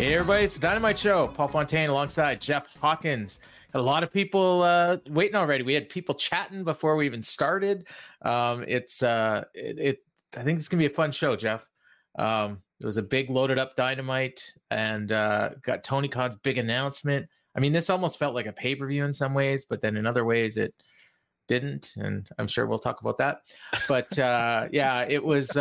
Hey everybody, it's Dynamite Show. Paul Fontaine alongside Jeff Hawkins. Got a lot of people uh, waiting already. We had people chatting before we even started. Um, it's uh, it, it, I think it's gonna be a fun show, Jeff. Um, it was a big loaded up dynamite, and uh, got Tony Khan's big announcement. I mean, this almost felt like a pay per view in some ways, but then in other ways it didn't, and I'm sure we'll talk about that. But uh, yeah, it was.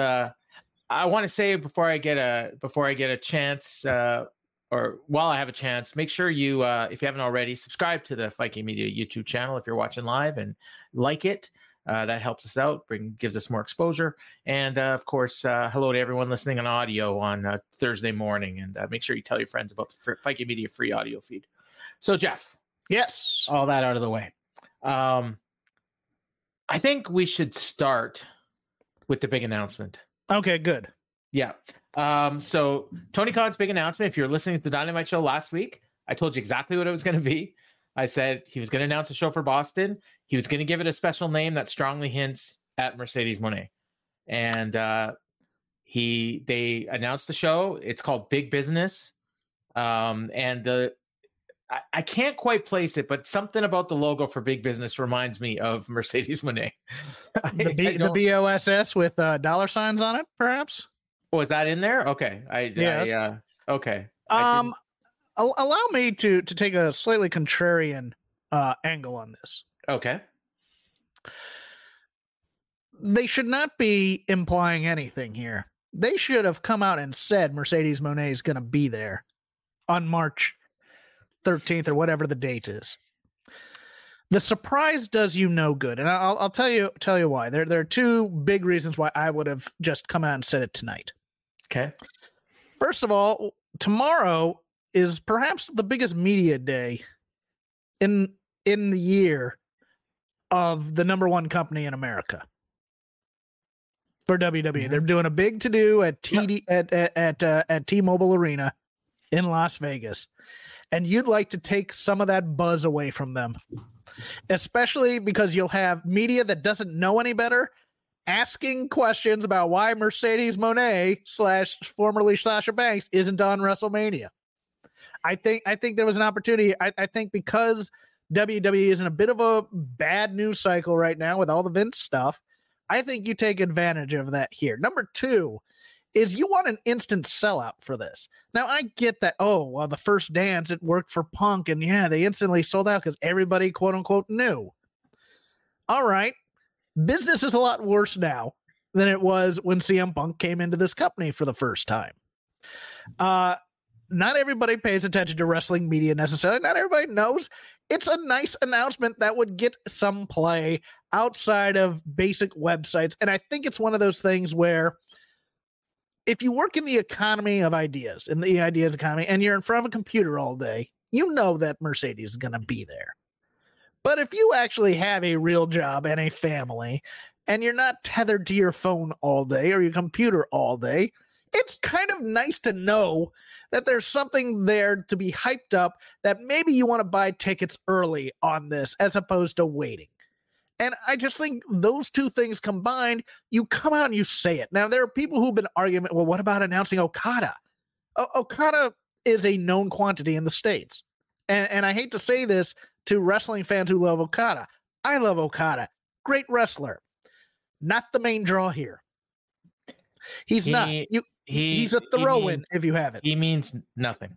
I want to say before I get a before I get a chance, uh, or while I have a chance, make sure you, uh, if you haven't already, subscribe to the Fight Game Media YouTube channel if you're watching live and like it. Uh, that helps us out, bring gives us more exposure, and uh, of course, uh, hello to everyone listening on audio on uh, Thursday morning, and uh, make sure you tell your friends about the Fight Game Media free audio feed. So, Jeff, yes, all that out of the way. Um, I think we should start with the big announcement. Okay, good. Yeah. Um, so Tony Khan's big announcement. If you're listening to the Dynamite Show last week, I told you exactly what it was going to be. I said he was going to announce a show for Boston. He was going to give it a special name that strongly hints at Mercedes Moné. And uh, he they announced the show. It's called Big Business. Um, and the I, I can't quite place it, but something about the logo for Big Business reminds me of Mercedes Moné. The, B, the BOSS with uh, dollar signs on it, perhaps. Was that in there? Okay. I Yes. I, uh, okay. Um, allow me to to take a slightly contrarian uh, angle on this. okay. They should not be implying anything here. They should have come out and said Mercedes Moné is going to be there on March 13th or whatever the date is. The surprise does you no good, and I'll, I'll tell you tell you why. There there are two big reasons why I would have just come out and said it tonight. Okay. First of all, tomorrow is perhaps the biggest media day in in the year of the number one company in America for WWE. They're doing a big to do at TD at at at, uh, at T-Mobile Arena in Las Vegas, and you'd like to take some of that buzz away from them, especially because you'll have media that doesn't know any better asking questions about why Mercedes Moné slash formerly Sasha Banks isn't on WrestleMania. I think I think there was an opportunity. I, I think because WWE is in a bit of a bad news cycle right now with all the Vince stuff. I think you take advantage of that here. Number two is you want an instant sellout for this. Now I get that. Oh, well, the first dance it worked for Punk, and yeah, they instantly sold out because everybody quote unquote knew. All right, business is a lot worse now than it was when CM Punk came into this company for the first time. Uh, not everybody pays attention to wrestling media necessarily. Not everybody knows. It's a nice announcement that would get some play outside of basic websites. And I think it's one of those things where if you work in the economy of ideas, in the ideas economy, and you're in front of a computer all day, you know that Mercedes is going to be there. But if you actually have a real job and a family, and you're not tethered to your phone all day or your computer all day, it's kind of nice to know that there's something there to be hyped up that maybe you want to buy tickets early on this as opposed to waiting. And I just think those two things combined, you come out and you say it. Now, there are people who've been arguing, well, what about announcing Okada? O- Okada is a known quantity in the States. And, and I hate to say this to wrestling fans who love Okada. I love Okada. Great wrestler. Not the main draw here. He's not. You, He he's a he throw in means- if you have it. He means nothing.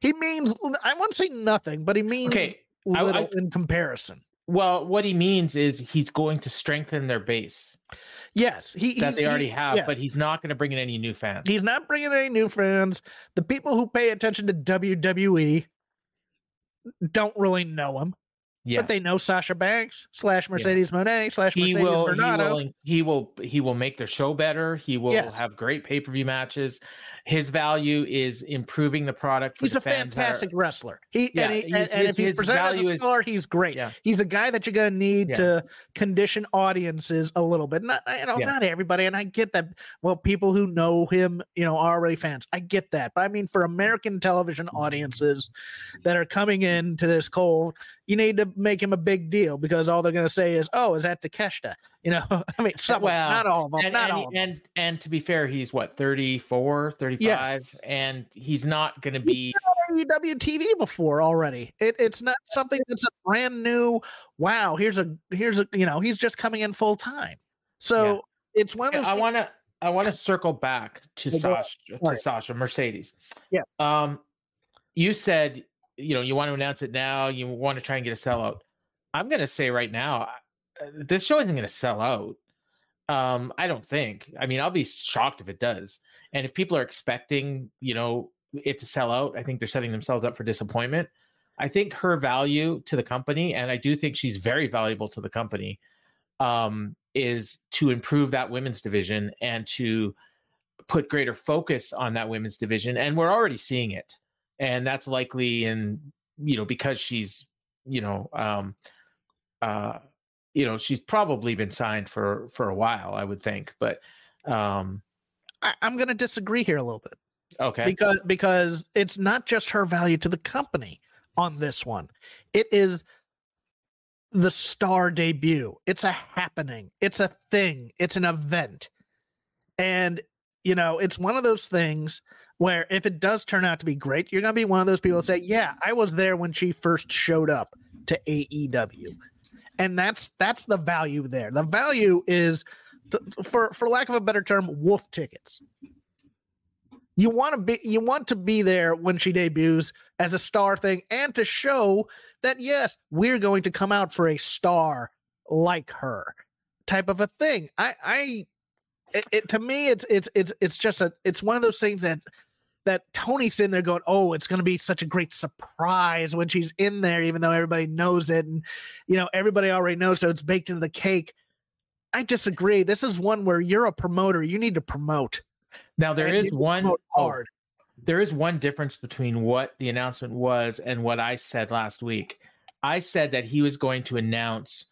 He means I won't say nothing, but he means Okay, I- little I- in comparison. Well, what he means is he's going to strengthen their base Yes, he that he- they he- already have, yeah. but he's not going to bring in any new fans. he's not bringing any new fans. The people who pay attention to WWE don't really know him. Yeah. But they know Sasha Banks slash Mercedes Moné slash he Mercedes will, he Bernardo. will he will he will make their show better. He will Yes. have great pay-per-view matches. His value is improving the product for He's the a fans that are- fantastic wrestler. He Yeah, and, he, he's- and, and if he's presented as a is- star, he's great. Yeah. He's a guy that you're going to need Yeah. to condition audiences a little bit. Not you know, Yeah. not everybody, and I get that. Well, people who know him, you know, are already fans. I get that, but I mean, for American television mm-hmm. audiences that are coming into this cold, you need to make him a big deal because all they're going to say is, "Oh, is that Takeshita?" You know, I mean, some, Well, not all of them, and, not and, all. And and to be fair, he's what 34, 35 and he's not going to be AEW TV before already. It, it's not something that's a brand new. Wow, here's a here's a you know he's just coming in full time. So it's one of those. I want to I want to circle back to Yeah. Sasha to. Sasha Mercedes. Yeah. Um you said, you know, you want to announce it now, you want to try and get a sellout. I'm going to say right now, uh, this show isn't going to sell out. Um I don't think. I mean, I'll be shocked if it does. And if people are expecting, you know, it to sell out, I think they're setting themselves up for disappointment. I think her value to the company, and I do think she's very valuable to the company, um, is to improve that women's division and to put greater focus on that women's division. And we're already seeing it. And that's likely in, you know, because she's, you know, um, uh, you know, she's probably been signed for for a while, I would think. But um, I, I'm going to disagree here a little bit okay, because because it's not just her value to the company on this one. It is the star debut. It's a happening. It's a thing. It's an event. And you know, it's one of those things where if it does turn out to be great, you're going to be one of those people that say, "Yeah, I was there when she first showed up to AEW." And that's that's the value there. The value is t- for for lack of a better term, wolf tickets. You want to be you want to be there when she debuts as a star thing and to show that yes, we're going to come out for a star like her type of a thing. I I it, it to me it's it's it's it's just a it's one of those things that that Tony's sitting there going, "Oh, it's going to be such a great surprise when she's in there even though everybody knows it and you know, everybody already knows so it's baked into the cake." I disagree. This is one where you're a promoter, you need to promote. now there and is you need to one oh, hard. there is one difference between what the announcement was and what I said last week. I said that he was going to announce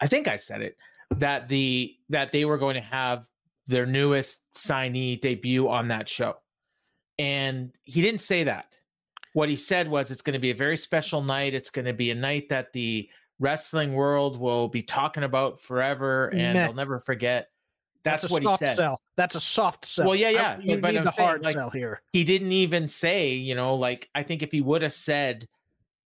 I think I said it that the that they were going to have their newest signee debut on that show. And he didn't say that. What he said was it's going to be a very special night. It's going to be a night that the wrestling world will be talking about forever and Meh. they'll never forget. That's, a what he said. sell. That's a soft sell. Well, yeah, I- yeah, you but- need the saying, hard like, sell here. he didn't even say, you know, like I think if he would have said,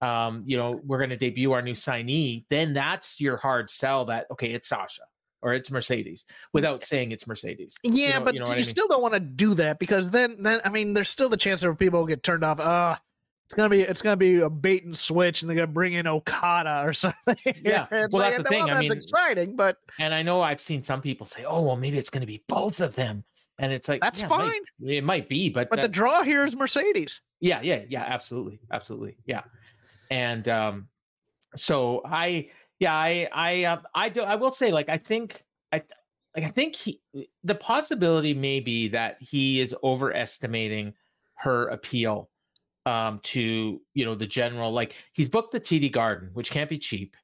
um, you know, we're going to debut our new signee, then that's your hard sell that okay, it's Sasha or it's Mercedes without saying it's Mercedes. Yeah, know- but you you, know what I mean? still don't want to do that because then, then I mean, there's still the chance of people get turned off. Uh it's gonna be it's gonna be a bait and switch, and they're gonna bring in Okada or something. Yeah, It's well, like, that's the thing, I that's mean- exciting, but And I know I've seen some people say, oh, well, maybe it's to be both of them, and it's like That's yeah, it might- fine. It might, be, but but the draw here is Mercedes. yeah yeah yeah absolutely absolutely yeah and um so i yeah i i uh, i do i will say like i think i like i think he the possibility may be that he is overestimating her appeal um to you know the general like he's booked the td garden which can't be cheap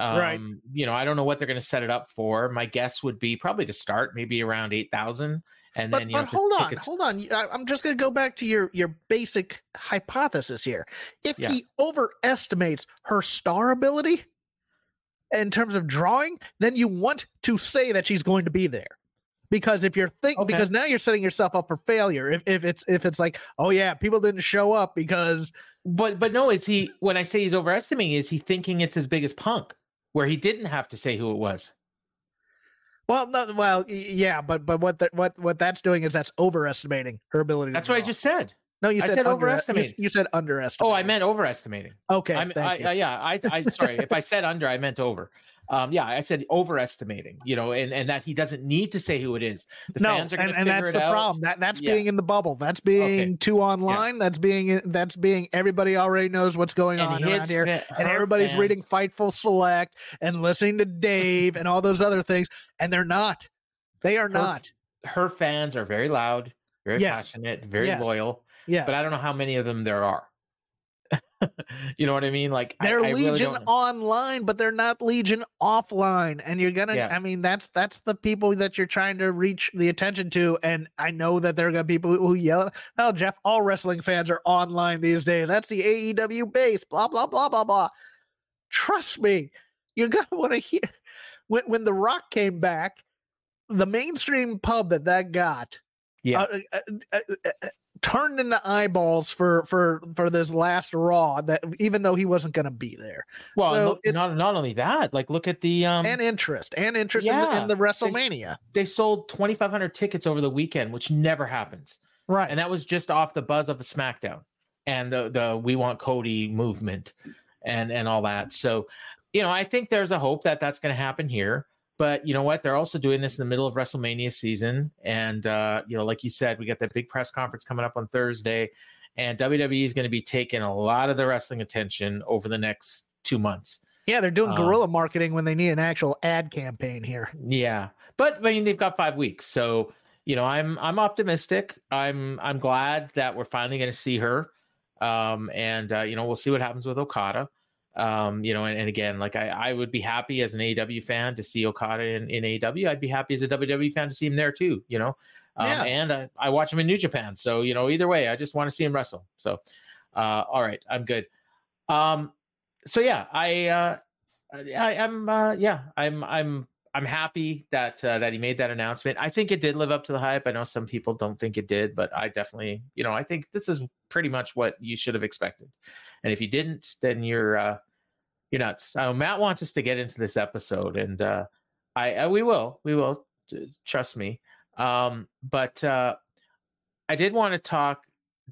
um Right. you know i don't know what they're going to set it up for my guess would be probably to start maybe around 8000 and But then you but know, hold on, tickets- hold on. I'm just gonna go back to your your basic hypothesis here. If Yeah. he overestimates her star ability in terms of drawing, then you want to say that she's going to be there. Because if you're think Okay. because now you're setting yourself up for failure. If if it's if it's like, oh yeah, people didn't show up because But but no, is he when I say he's overestimating, is he thinking it's as big as Punk, where he didn't have to say who it was? well no well yeah, but but what that what what that's doing is that's overestimating her ability. to That's what I just said. No, you I said, said under- overestimating. You, you said underestimating. Oh, I meant overestimating. okay. I, you. I, yeah, I, I sorry if I said under, I meant over. Um, yeah, I said overestimating. You know, and and that he doesn't need to say who it is. The no, fans are and, and that's the out. problem. That that's Yeah. being in the bubble. That's being too online. That's being that's being everybody already knows what's going And on around here. and everybody's fans- reading Fightful Select and listening to Dave and all those other things, and they're not. They are Her- not. Her fans are very loud, very Yes. passionate, very Yes. loyal. Yeah, But I don't know how many of them there are. you know what I mean? Like they're I really legion don't- online, but they're not legion offline. And you're gonna. Yeah. I mean, that's that's the people that you're trying to reach the attention to. And I know that there are gonna be people who yell, "Oh, Jeff, all wrestling fans are online these days. That's the AEW base." Blah blah blah blah blah. Trust me, you're gonna want to hear when when The Rock came back. The mainstream pub that that got Yeah. uh, uh, uh, uh, uh, turned into eyeballs for for for this last Raw. That even though he wasn't going to be there, well, so look, it- not not only that, like look at the um and interest and interest in, the, in the WrestleMania, they sold 2500 tickets over the weekend, which never happens. right? and that was just off the buzz of a SmackDown and the the We Want Cody movement and and all that. So, you know, I think there's a hope that that's going to happen here. But you know what? They're also doing this in the middle of WrestleMania season, and uh, you know, like you said, we got that big press conference coming up on Thursday, and WWE is going to be taking a lot of the wrestling attention over the next two months. yeah, they're doing um, guerrilla marketing when they need an actual ad campaign here. Yeah, but I mean, they've got five weeks, so you know, I'm I'm optimistic. I'm I'm glad that we're finally going to see her, um, and uh, you know, we'll see what happens with Okada. Um, you know, and, and again, like I, I would be happy as an AEW fan to see Okada in, in AEW. I'd be happy as a WWE fan to see him there too. You know, um, Yeah. and I, I watch him in New Japan, so you know, either way, I just want to see him wrestle. So, uh, all right, I'm good. Um, so yeah, I, uh, I, I'm, uh, yeah, I'm, I'm, I'm happy that uh, that he made that announcement. I think it did live up to the hype. I know some people don't think it did, but I definitely, you know, I think this is pretty much what you should have expected. And if you didn't, then you're uh, you're nuts. So Matt wants us to get into this episode, and uh, I, I we will, we will. Trust me. Um, but uh, I did want to talk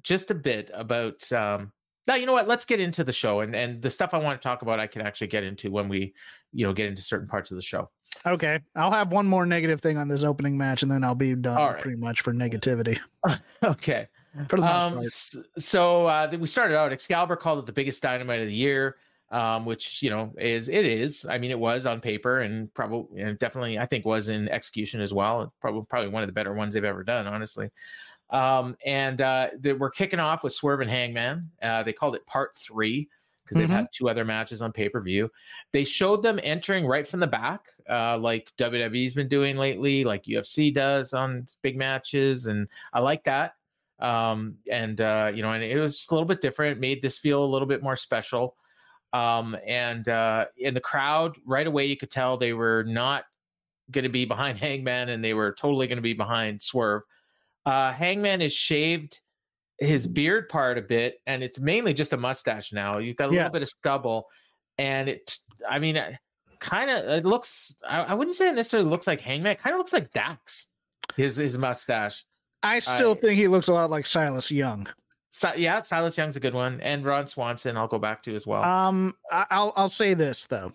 just a bit about. Um, now you know what? Let's get into the show, and and the stuff I want to talk about, I can actually get into when we, you know, get into certain parts of the show. Okay, I'll have one more negative thing on this opening match, and then I'll be done right. pretty much for negativity okay. For the most Um, part. so uh, we started out. Excalibur called it the biggest dynamite of the year, um, which you know is it is. I mean, it was on paper and probably and definitely I think was in execution as well. Probably probably one of the better ones they've ever done, honestly. Um, and uh, they, we're kicking off with Swerve and Hangman. Uh, they called it Part Three because they've Mhm. had two other matches on pay per view. They showed them entering right from the back, uh, like WWE's been doing lately, like UFC does on big matches, and I like that um and uh you know and it was a little bit different made this feel a little bit more special. Um and uh in the crowd right away you could tell they were not going to be behind hangman and they were totally going to be behind swerve. Uh hangman is shaved his beard part a bit and it's mainly just a mustache now. You've got a little bit of stubble and it i mean kind of it looks I, I wouldn't say it necessarily looks like hangman it kind of looks like dax his his mustache I still I- think he looks a lot like Silas Young. Yeah, Silas Young's a good one, and Ron Swanson. I'll go back to as well. Um, I, I'll I'll say this though,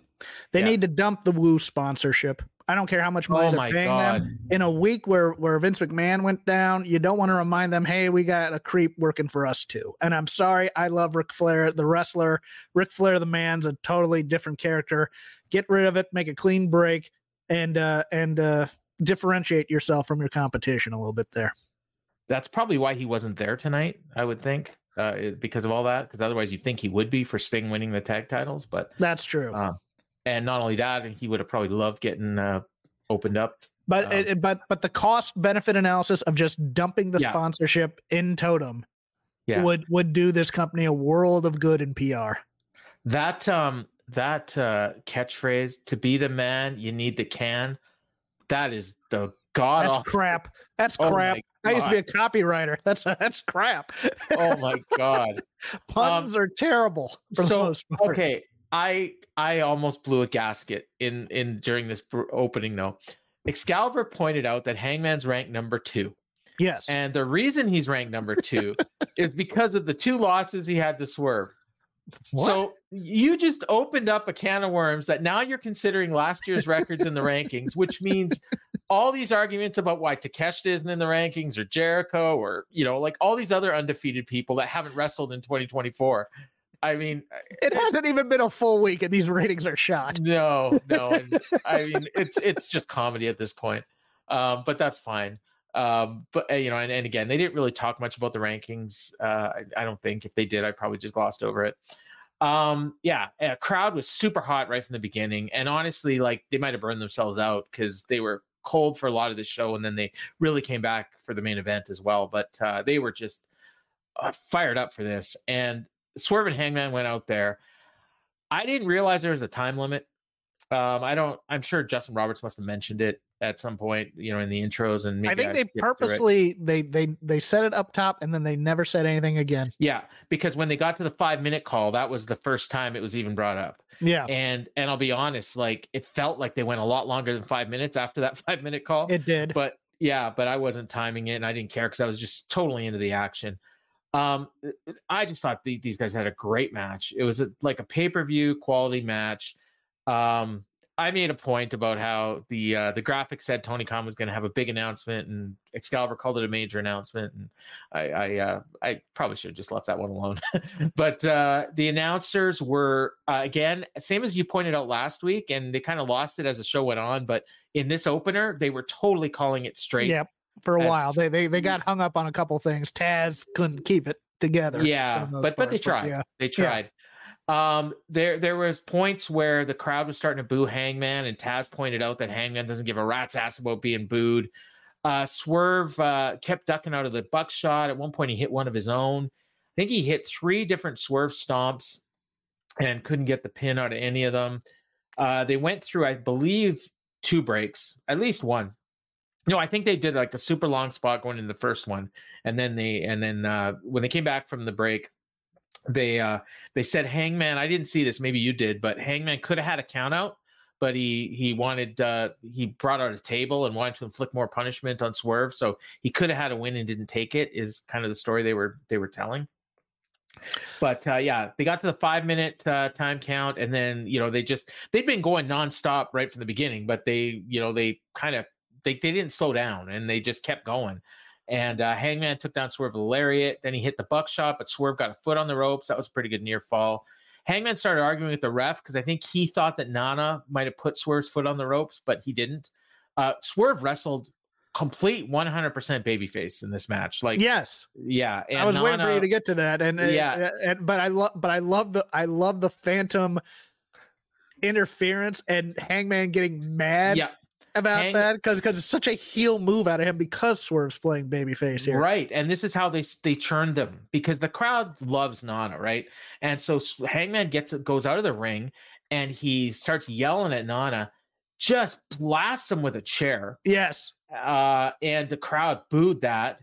they Yeah. need to dump the Woo sponsorship. I don't care how much money oh they're paying god! them. In a week where where Vince McMahon went down, you don't want to remind them, hey, we got a creep working for us too. And I'm sorry, I love Ric Flair, the wrestler. Ric Flair, the man's a totally different character. Get rid of it, make a clean break, and uh and uh differentiate yourself from your competition a little bit there. That's probably why he wasn't there tonight. I would think uh, because of all that. Because otherwise, you'd think he would be for Sting winning the tag titles. But That's true. uh, and not only that, he would have probably loved getting uh, opened up. But Um, it, but but the cost benefit analysis of just dumping the Yeah. sponsorship in Totem Yeah, would would do this company a world of good in PR. that um that uh, catchphrase "to be the man, you need the can." That is the god. That's crap. That's Oh crap. I used to be a copywriter. That's that's crap. Oh my god. Puns um, are terrible so, okay i i almost blew a gasket in in during this opening though excalibur pointed out that hangman's ranked number two Yes. And the reason he's ranked number two is because of the two losses he had to swerve. What? So you just opened up a can of worms that now you're considering last year's records in the rankings, which means all these arguments about why Takeshita isn't in the rankings or Jericho or you know like all these other undefeated people that haven't wrestled in 2024. I mean, it hasn't even been a full week and these ratings are shot. no, no. I mean, it's it's just comedy at this point. Um, but that's fine. Um, but uh, you know, and, and again, they didn't really talk much about the rankings. Uh, I, I don't think if they did, I probably just glossed over it. Um, yeah, a crowd was super hot right from the beginning, and honestly, like they might have burned themselves out because they were cold for a lot of the show, and then they really came back for the main event as well. But uh, they were just uh, fired up for this, and Swerve and Hangman went out there. I didn't realize there was a time limit. Um, I don't. I'm sure Justin Roberts must have mentioned it at some point, you know, in the intros. And I think they through it. purposely they they they set it up top and then they never said anything again. Yeah, because when they got to the five minute call, that was the first time it was even brought up. Yeah. And and I'll be honest, like it felt like they went a lot longer than five minutes after that five minute call. It did. but yeah, but I wasn't timing it and I didn't care because I was just totally into the action. Um, I just thought the, these guys had a great match. It was a, like a pay per view quality match. Um, I made a point about how the uh, the graphic said Tony Khan was going to have a big announcement, and Excalibur called it a major announcement. And I I, uh, I probably should have just left that one alone. but uh, the announcers were uh, again same as you pointed out last week, and they kind of lost it as the show went on. But in this opener, they were totally calling it straight. Yep. For a That's- while, they they they got hung up on a couple things. Taz couldn't keep it together. Yeah, but but they tried. yeah. They tried. Um, there there was points where the crowd was starting to boo Hangman, and Taz pointed out that Hangman doesn't give a rat's ass about being booed. Uh, Swerve uh, kept ducking out of the buckshot. At one point, he hit one of his own. I think he hit three different Swerve stomps and couldn't get the pin out of any of them. Uh, they went through, I believe, two breaks, at least one. No, I think they did like a super long spot going in the first one, and then they and then uh, when they came back from the break, they uh, they said Hangman. I didn't see this, maybe you did, but Hangman could have had a count out, but he he wanted uh, he brought out a table and wanted to inflict more punishment on Swerve, so he could have had a win and didn't take it. Is kind of the story they were they were telling. But uh, yeah, they got to the five minute uh, time count, and then you know they just they'd been going nonstop right from the beginning, but they you know they kind of they they didn't slow down and they just kept going. And uh, Hangman took down Swerve with a lariat. Then he hit the buckshot, but Swerve got a foot on the ropes. That was a pretty good near fall. Hangman started arguing with the ref because I think he thought that Nana might have put Swerve's foot on the ropes, but he didn't. Uh, Swerve wrestled complete 100% babyface in this match. Like, Yes, yeah. I was waiting for you to get to that, and Yeah. yeah, and, but I love, but I love the, I love the Phantom interference and Hangman getting mad Yeah, about Hang- that because because it's such a heel move out of him because Swerve's playing babyface here. Right, and this is how they they churned them because the crowd loves Nana, right? And so Hangman gets goes out of the ring and he starts yelling at Nana, just blasts him with a chair, Yes. uh, and the crowd booed that.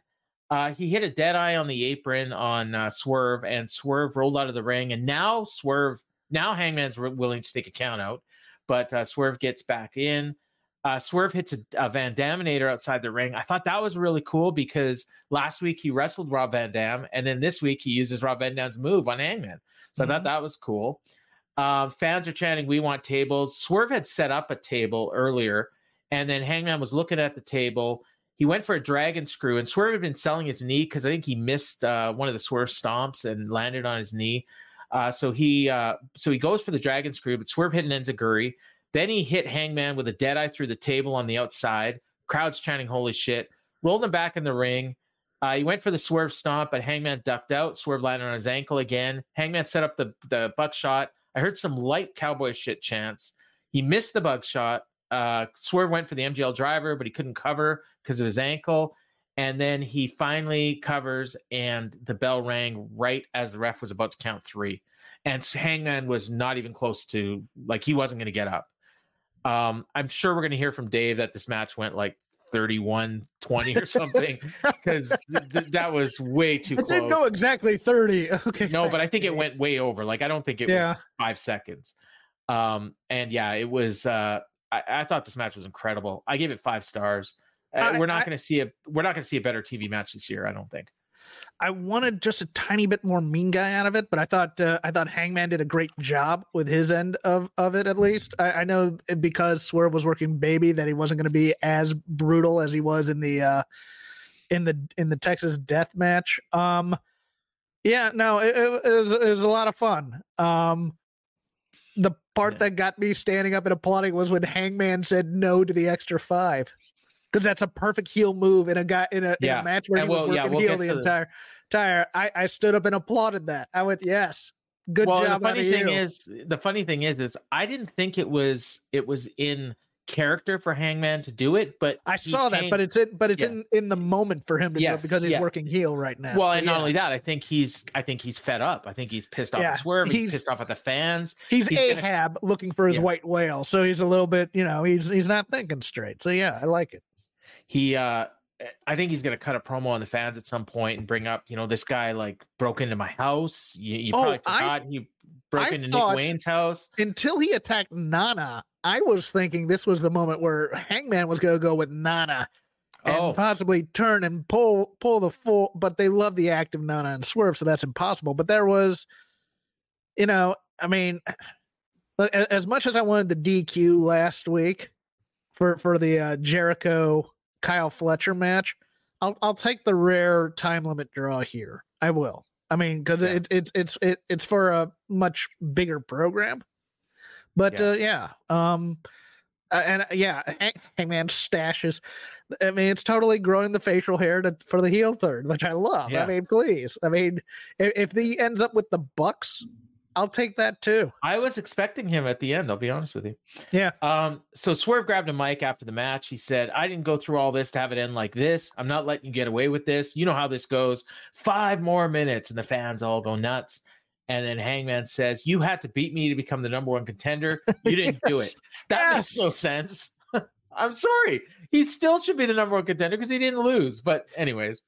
Uh, he hit a dead eye on the apron on uh, Swerve, and Swerve rolled out of the ring. And now Swerve, now Hangman's wi- willing to take a count out, but uh, Swerve gets back in. Uh, Swerve hits a, a Van Daminator outside the ring. I thought that was really cool because last week he wrestled Rob Van Dam, and then this week he uses Rob Van Dam's move on Hangman. So I thought that was cool. Uh, fans are chanting, "We want tables." Swerve had set up a table earlier, and then Hangman was looking at the table. He went for a dragon screw, and Swerve had been selling his knee because I think he missed uh, one of the Swerve stomps and landed on his knee. Uh, so he uh, so he goes for the dragon screw, but Swerve hit an enziguri. Then he hit Hangman with a dead eye through the table on the outside. Crowd's chanting "Holy shit!" Rolled him back in the ring. Uh, he went for the Swerve stomp, but Hangman ducked out. Swerve landed on his ankle again. Hangman set up the the buckshot. I heard some light cowboy shit chants. He missed the buckshot. Uh, Swerve went for the MGL driver, but he couldn't cover because of his ankle. And then he finally covers, and the bell rang right as the ref was about to count three. And Hangman was not even close to, like, he wasn't going to get up. Um, I'm sure we're going to hear from Dave that this match went like 31 20 or something because th- th- that was way too It close. didn't go exactly 30. Okay. no, but I thanks, think it went way over. Like, I don't think it Yeah. was five seconds. Um, and yeah, it was. Uh, I, I thought this match was incredible. I gave it five stars. Uh, I- we're not going to see a we're not going to see a better TV match this year. I don't think. I wanted just a tiny bit more mean guy out of it, but I thought uh, I thought Hangman did a great job with his end of of it. At least I, I know because Swerve was working baby that he wasn't going to be as brutal as he was in the uh, in the in the Texas Death Match. Um, yeah, no, it, it, it was it was a lot of fun. Um, the part Yeah. that got me standing up and applauding was when Hangman said no to the extra five. Because that's a perfect heel move in a guy in a, in a match where he and was we'll- yeah, working we'll heel the entire entire. I, I stood up and applauded that. I went, yes, good well, job. the funny thing you." is, the funny thing is, is I didn't think it was it was in character for Hangman to do it, but I he saw that, but it's in but it's Yeah. in in the moment for him to do it because he's yeah. working heel right now. well, So, and not yeah. only that, I think he's I think he's fed up. I think he's pissed off Yeah, at Swerve. He's, he's- pissed off at the fans. he's, he's gonna- Ahab looking for his Yeah. white whale, so he's a little bit, you know, he's he's not thinking straight. So yeah, I like it. He uh I think he's gonna cut a promo on the fans at some point and bring up, you know, this guy like broke into my house. You, you Oh, probably I- forgot he broke I into Nick Wayne's house. Until he attacked Nana, I was thinking this was the moment where Hangman was going to go with Nana and Oh, possibly turn and pull pull the full. But they love the active Nana and Swerve, so that's impossible. But there was, you know, I mean, as much as I wanted the DQ last week for for the uh, Jericho Kyle Fletcher match, I'll I'll take the rare time limit draw here. I will. I mean, because Yeah. it, it's it's it, it's for a much bigger program. But Yeah. uh, yeah, um, and uh, yeah, Hang- Hangman stashes. I mean, it's totally growing the facial hair to, for the heel turn, which I love. Yeah. I mean, please. I mean, if, if he ends up with the Bucks, I'll take that too. I was expecting him at the end, I'll be honest with you. Yeah. Um, so Swerve grabbed a mic after the match. He said, I didn't go through all this to have it end like this. I'm not letting you get away with this. You know how this goes. Five more minutes, and the fans all go nuts. And then Hangman says, You had to beat me to become the number one contender. You didn't do it. That makes no sense. I'm sorry. He still should be the number one contender because he didn't lose. But, anyways,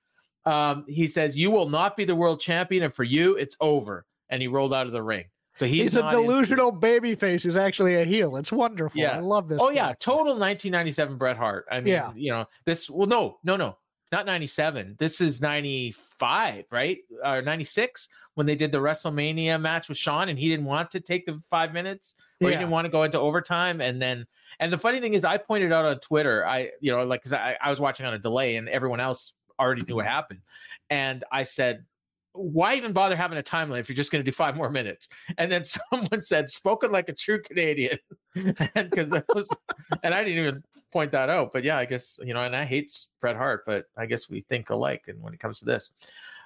um, he says, You will not be the world champion, and for you, it's over. And he rolled out of the ring. So he's, He's, a delusional baby face who's actually a heel. It's wonderful. Yeah. I love this. Oh yeah, total 1997 Bret Hart. I mean, Yeah. you know, this well no, no, no. Not 97. This is 95, right? Or 96 when they did the WrestleMania match with Shawn and he didn't want to take the 5 minutes or he didn't want to go into overtime and then and the funny thing is I pointed out on Twitter, I you know, like cuz I, I was watching on a delay and everyone else already knew what happened. And I said why even bother having a timeline if you're just going to do five more minutes? And then someone said, "Spoken like a true Canadian," and because and I didn't even point that out. But yeah, I guess you know, and I hate Bret Hart, but I guess we think alike. And when it comes to this,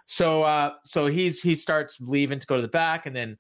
so uh, so he's he starts leaving to go to the back, and then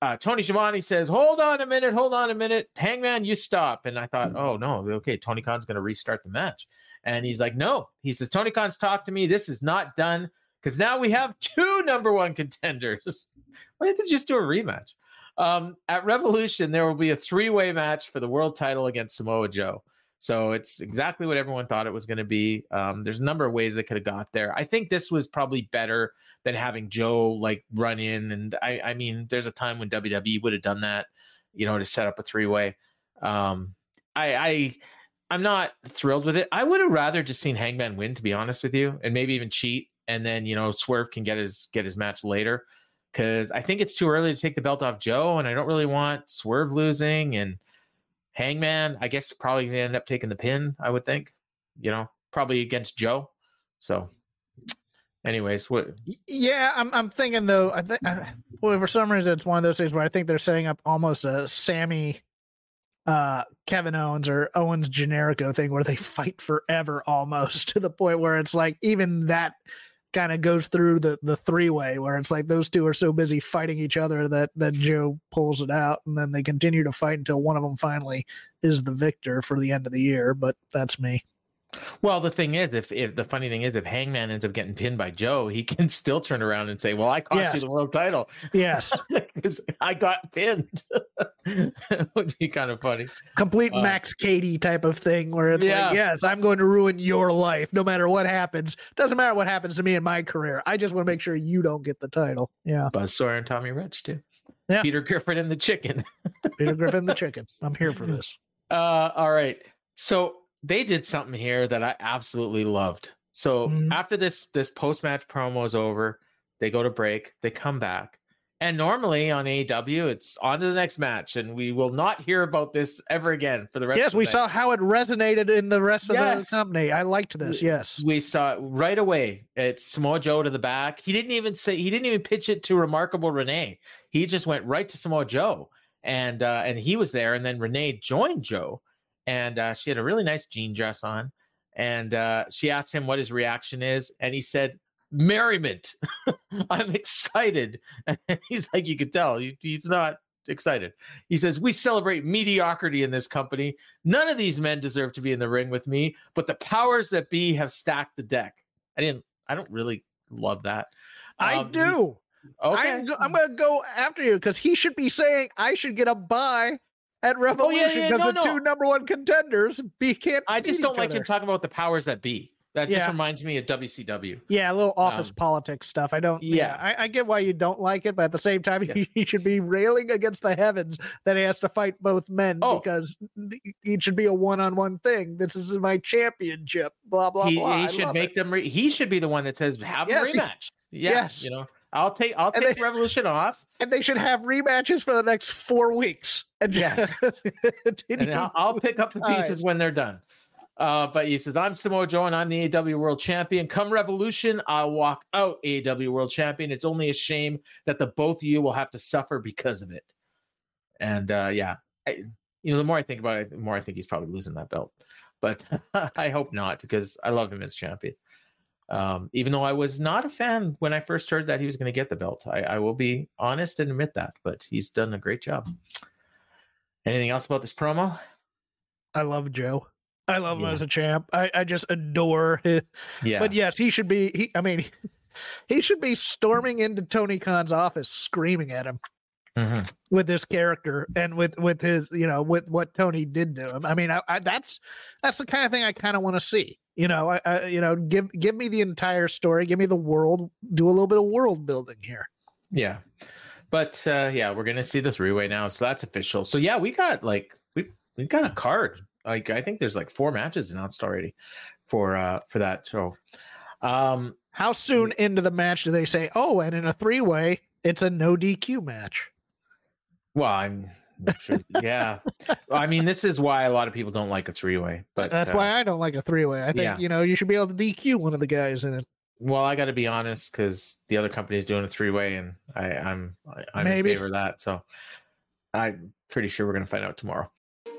uh, Tony Schiavone says, "Hold on a minute, hold on a minute, Hangman, you stop." And I thought, "Oh no, okay, Tony Khan's going to restart the match," and he's like, "No," he says, "Tony Khan's talked to me. This is not done." Because now we have two number one contenders. Why didn't they just do a rematch? Um, at Revolution, there will be a three way match for the world title against Samoa Joe. So it's exactly what everyone thought it was going to be. Um, there's a number of ways they could have got there. I think this was probably better than having Joe like run in. And I, I mean, there's a time when WWE would have done that, you know, to set up a three way. Um, I, I, I'm not thrilled with it. I would have rather just seen Hangman win, to be honest with you, and maybe even cheat, and then you know Swerve can get his get his match later. Because I think it's too early to take the belt off Joe, and I don't really want Swerve losing and Hangman. I guess probably gonna end up taking the pin. I would think, you know, probably against Joe. So, anyways, what? Yeah, I'm. I'm thinking though. I think. Well, for some reason, it's one of those things where I think they're setting up almost a Sami, uh, Kevin Owens or Owens Generico thing where they fight forever, almost to the point where it's like even that kind of goes through the the three way where it's like those two are so busy fighting each other that that Joe pulls it out and then they continue to fight until one of them finally is the victor for the end of the year. But that's me. Well, the thing is, if, if the funny thing is, if Hangman ends up getting pinned by Joe, he can still turn around and say, "Well, I cost Yes. you the world title Yes, because I got pinned." it would be kind of funny. complete Uh, Max Cady type of thing where it's Yeah. like, yes, I'm going to ruin your life no matter what happens. Doesn't matter what happens to me in my career. I just want to make sure you don't get the title. Yeah. Buzz Sawyer and Tommy Rich too. Yeah. Peter Griffin and the chicken. Peter Griffin the chicken. I'm here for this. Uh, all right. So they did something here that I absolutely loved. So Mhm. after this this post match promo is over, they go to break, they come back. And normally on AEW, it's on to the next match, and we will not hear about this ever again for the rest. Yes, of the Yes, we night. saw how it resonated in the rest of Yes. the company. I liked this. Yes. we saw it right away. It's Samoa Joe to the back. He didn't even say he didn't even pitch it to Remarkable Renee. He just went right to Samoa Joe, and uh, and he was there. And then Renee joined Joe, and uh, she had a really nice jean dress on. And uh, she asked him what his reaction is, and he said, "Merriment. I'm excited." And he's like, you could tell he- he's not excited. He says, "We celebrate mediocrity in this company. None of these men deserve to be in the ring with me, but the powers that be have stacked the deck." I didn't. I don't really love that. I Um, do. Okay. I'm, I'm going to go after you because he should be saying I should get a buy at Revolution Oh, yeah, because no, the no. two number one contenders be can't. I just don't like him other. talking about the powers that be. That just reminds me of WCW. Yeah, a little office Um, politics stuff. I don't. Yeah, yeah. I, I get why you don't like it, but at the same time, Yeah. he, he should be railing against the heavens that he has to fight both men Oh. because it should be a one-on-one thing. This is my championship. Blah blah he, blah. he I should make it. them. Re- he should be the one that says, "Have Yes, a he- rematch." Yeah, yes. you know, I'll take. I'll And take they- Revolution off, and they should have rematches for the next four weeks. And Yes. and I'll, I'll pick up the pieces when they're done. Uh, but he says, "I'm Samoa Joe, and I'm the AEW World Champion. Come Revolution, I'll walk out AEW World Champion. It's only a shame that the both of you will have to suffer because of it." And uh, yeah, I, you know, the more I think about it, the more I think he's probably losing that belt. But I hope not because I love him as champion. Um, even though I was not a fan when I first heard that he was going to get the belt, I, I will be honest and admit that. But he's done a great job. Anything else about this promo? I love Joe. I love him Yeah. as a champ. I, I just adore him. Yeah, But yes, he should be. He, I mean, he should be storming into Tony Khan's office, screaming at him Mhm. with this character and with with his, you know, with what Tony did to him. I mean, I, I, that's that's the kind of thing I kind of want to see. You know, I, I, you know, give give me the entire story, give me the world, do a little bit of world building here. yeah. But uh, yeah, we're gonna see the three way now, so that's official. So yeah, we got like we we got a card. Like I think there's like four matches announced already for uh for that. So um How soon into the match do they say, "Oh, and in a three way, it's a no DQ match"? well I'm sure yeah. I mean this is why a lot of people don't like a three way. But That's uh, why I don't like a three way. I think yeah. you know you should be able to DQ one of the guys in it. Well, I got to be honest because the other company is doing a three way, and I, I'm I, I'm Maybe. in favor of that. So I'm pretty sure we're gonna find out tomorrow.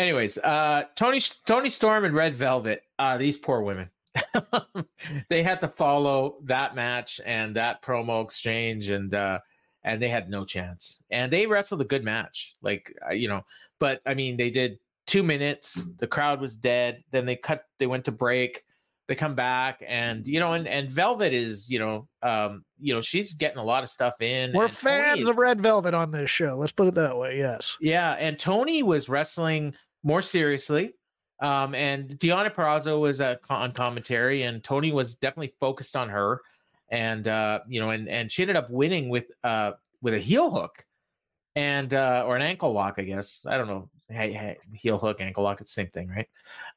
Anyways, uh, Toni Toni Storm and Red Velvet. Uh, these poor women. they had to follow that match and that promo exchange, and uh, and they had no chance. And they wrestled a good match, like uh, you know. But I mean, they did two minutes. The crowd was dead. Then they cut. They went to break. They come back, and you know, and and Velvet is you know, um, you know, she's getting a lot of stuff in. We're and Toni fans of Red Velvet on this show. Let's put it that way. Yes. yeah, and Toni was wrestling more seriously. Um, and Deonna Purrazzo was uh, on commentary, and Toni was definitely focused on her. And uh, you know, and and she ended up winning with uh with a heel hook, and uh, or an ankle lock, I guess. I don't know. Hey, hey, heel hook, ankle lock, it's the same thing, right?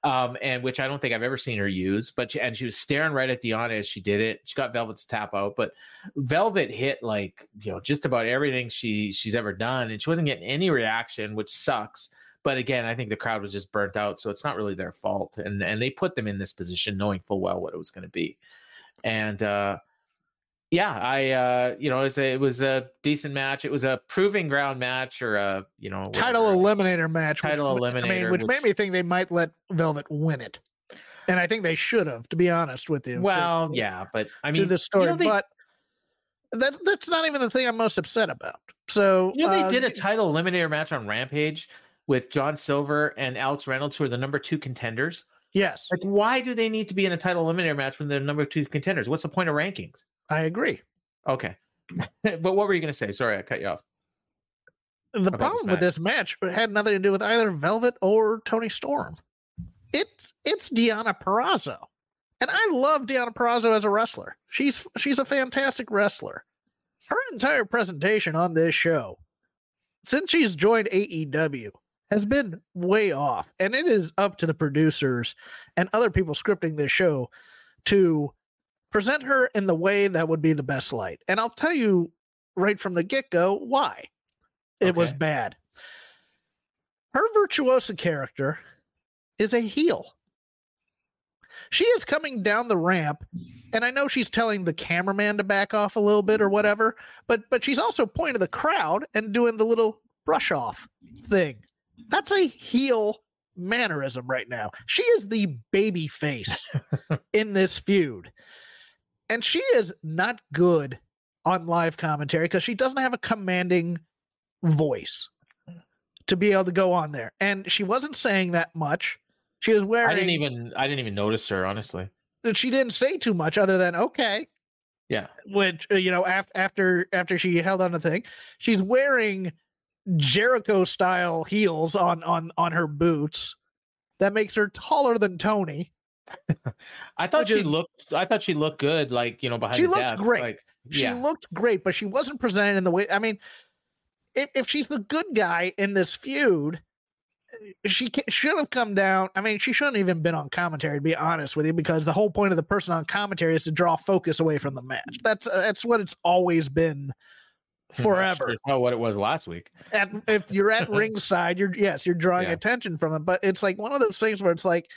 Um, and which I don't think I've ever seen her use. But she, and she was staring right at Deonna as she did it. She got Velvet to tap out, but Velvet hit like you know just about everything she she's ever done, and she wasn't getting any reaction, which sucks. But again, I think the crowd was just burnt out, so it's not really their fault. And and they put them in this position knowing full well what it was going to be. And uh, yeah, I uh, you know it was, a, it was a decent match. It was a proving ground match or a you know Title eliminator match. Title which, I mean, eliminator, which, made me think they might let Velvet win it, and I think they should have, to be honest with you. to- Well, yeah, but I to mean, the story, you know, they, but that that's not even the thing I'm most upset about. So you know they uh, did a title eliminator match on Rampage with John Silver and Alex Reynolds, who are the number two contenders. Yes, Like, why do they need to be in a title eliminator match when they're number two contenders? What's the point of rankings? I agree. Okay. but what were you going to say? Sorry, I cut you off. The problem match. with this match had nothing to do with either Velvet or Toni Storm. It's it's Deonna Purrazzo, and I love Deonna Purrazzo as a wrestler. She's she's a fantastic wrestler. Her entire presentation on this show, since she's joined AEW, has been way off, and it is up to the producers and other people scripting this show to present her in the way that would be the best light. And I'll tell you right from the get go why it was bad. Her virtuosa character is a heel. She is coming down the ramp, and I know she's telling the cameraman to back off a little bit or whatever, but but she's also pointing to the crowd and doing the little brush off thing. That's a heel mannerism right now. She is the baby face in this feud. And she is not good on live commentary because she doesn't have a commanding voice to be able to go on there. And she wasn't saying that much. She was wearing I didn't even I didn't even notice her honestly. That she didn't say too much other than okay, Yeah. which uh, you know after after after she held on the thing, she's wearing Jericho style heels on on on her boots. That makes her taller than Toni. I thought she is- looked I thought she looked good like, you know, behind She the looked desk. great. Like, She yeah. looked great, but she wasn't presented in the way. I mean, if, if she's the good guy in this feud, she ca- should have come down. I mean, she shouldn't even been on commentary, to be honest with you, because the whole point of the person on commentary is to draw focus away from the match. That's uh, that's what it's always been forever. Know what it was last week. At, if you're at ringside, you're yes, you're drawing Yeah. attention from it. But it's like one of those things where it's like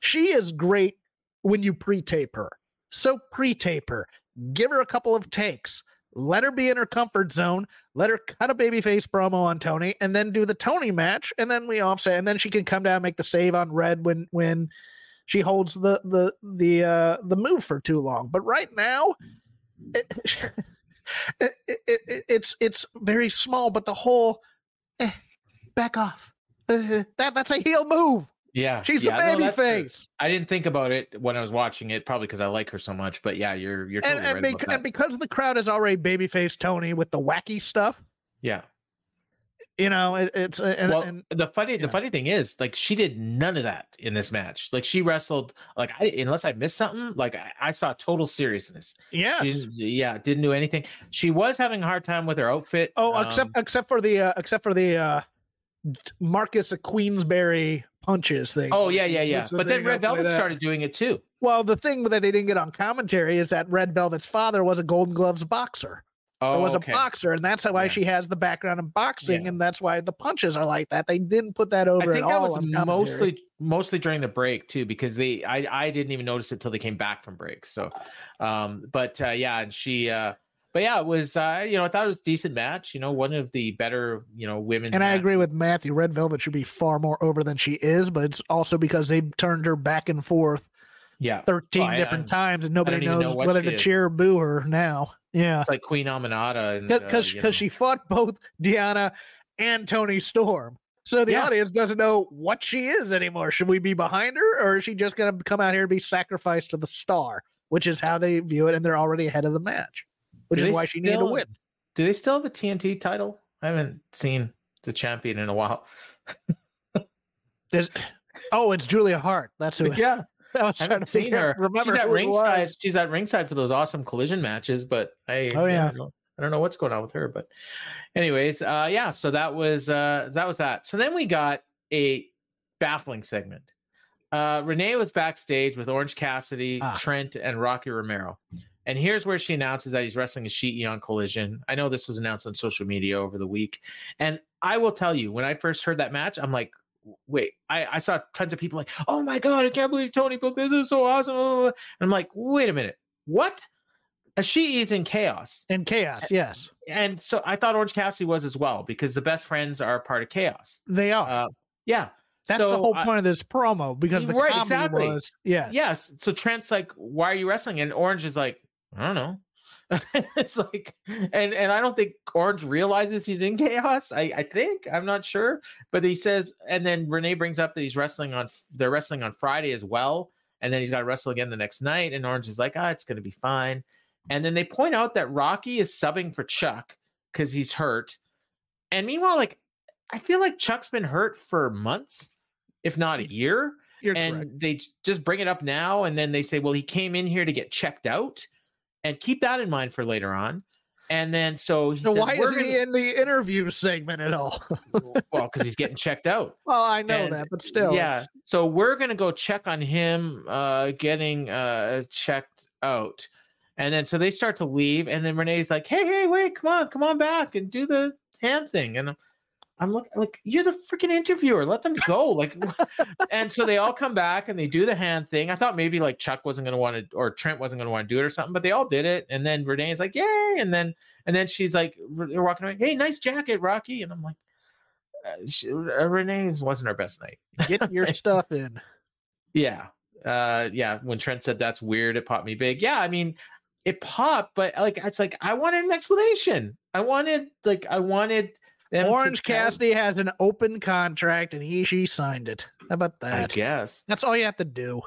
she is great when you pre-tape her. So pre-tape her, give her a couple of takes, let her be in her comfort zone, let her cut a babyface promo on Toni, and then do the Toni match, and then we offset, and then she can come down and make the save on Red when when she holds the the the uh the move for too long. But right now, it, it, it, it- it's it's very small, but the whole eh, back off. Uh, that that's a heel move. Yeah. She's yeah, a no, baby true. face. I didn't think about it when I was watching it, probably because I like her so much. But yeah, you're you're And, totally and, right bec- about that. and because the crowd is already babyface Toni with the wacky stuff, yeah. You know, it, it's uh, and, well, and the funny the funny thing is, like, she did none of that in this match. Like, she wrestled like I unless I missed something, like I, I saw total seriousness. yes. Yeah, didn't do anything. She was having a hard time with her outfit. Oh, um, except except for the uh, except for the uh, Marcus Queensberry punches thing. Oh yeah, yeah, yeah. The But then Red Velvet started doing it too. Well, the thing that they didn't get on commentary is that Red Velvet's father was a Golden Gloves boxer. Oh, was okay. a boxer, and that's why Yeah. she has the background in boxing, Yeah. and that's why the punches are like that. They didn't put that over I think at that all. was mostly mostly during the break too, because they I I didn't even notice it till they came back from break. So, um, but uh, yeah, and she, uh, but yeah, it was uh, you know I thought it was a decent match. You know, one of the better you know women. And I agree with Matthew. Red Velvet should be far more over than she is, but it's also because they turned her back and forth Yeah, 13 Well, I- different I'm- times, and nobody don't know knows whether to is. cheer or boo her now. Yeah. it's like Queen Aminata and Because uh, because she fought both Deonna and Toni Storm. So the Yeah. audience doesn't know what she is anymore. Should we be behind her or is she just going to come out here and be sacrificed to the star, which is how they view it. And they're already ahead of the match, which Do is why she needed to win. Do they still have a TNT title? I haven't seen the champion in a while. There's, oh, it's Julia Hart. That's who yeah, I was I trying haven't to seen her. Remember she's at ringside. She's at ringside for those awesome collision matches, but I Oh, yeah. I don't, know, I don't know what's going on with her. But anyways, uh, yeah. So that was uh, that was that. So then we got a baffling segment. Uh, Renee was backstage with Orange Cassidy, Ah. Trent, and Rocky Romero. And here's where she announces that he's wrestling a Ishii on Collision. I know this was announced on social media over the week. And I will tell you, when I first heard that match, I'm like, wait, I, I saw tons of people like, oh my God, I can't believe Tony booked this. Is so awesome. And I'm like, wait a minute. What? She is in chaos. In chaos, yes. And so I thought Orange Cassidy was as well because the best friends are part of chaos. They are. Uh, yeah. That's so the whole point of this promo because the Right, comedy exactly. was yes. Yes. So Trent's like, why are you wrestling? And Orange is like, I don't know. it's like, and and I don't think Orange realizes he's in chaos. I I think I'm not sure, but he says, and then Renee brings up that he's wrestling on they're wrestling on Friday as well, and then he's got to wrestle again the next night. And Orange is like, ah, it's gonna be fine. And then they point out that Rocky is subbing for Chuck because he's hurt. And meanwhile, like I feel like Chuck's been hurt for months, if not a year. You're and correct. they just bring it up now, and then they say, well, he came in here to get checked out, and keep that in mind for later on. And then so he So says, why "We're isn't he gonna-" in the interview segment at all? well, because he's getting checked out. well, I know And- that, but still, yeah. it's- So we're gonna go check on him uh getting uh checked out. And then so they start to leave, and then Renee's like, Hey, hey, wait, come on, come on back and do the hand thing. And I'm- looking like you're the freaking interviewer. Let them go. Like and so they all come back and they do the hand thing. I thought maybe like Chuck wasn't gonna want to or Trent wasn't gonna want to do it or something, but they all did it. And then Renee's like, Yay! And then and then she's like, they're walking away, Hey, nice jacket, Rocky. And I'm like, uh, she, uh, Renee's wasn't her best night. get your stuff in. Yeah. Uh yeah, when Trent said that's weird, it popped me big. Yeah, I mean, it popped, but like it's like I wanted an explanation. I wanted like I wanted them Orange tell- Cassidy has an open contract, and he she signed it. How about that? I guess. That's all you have to do.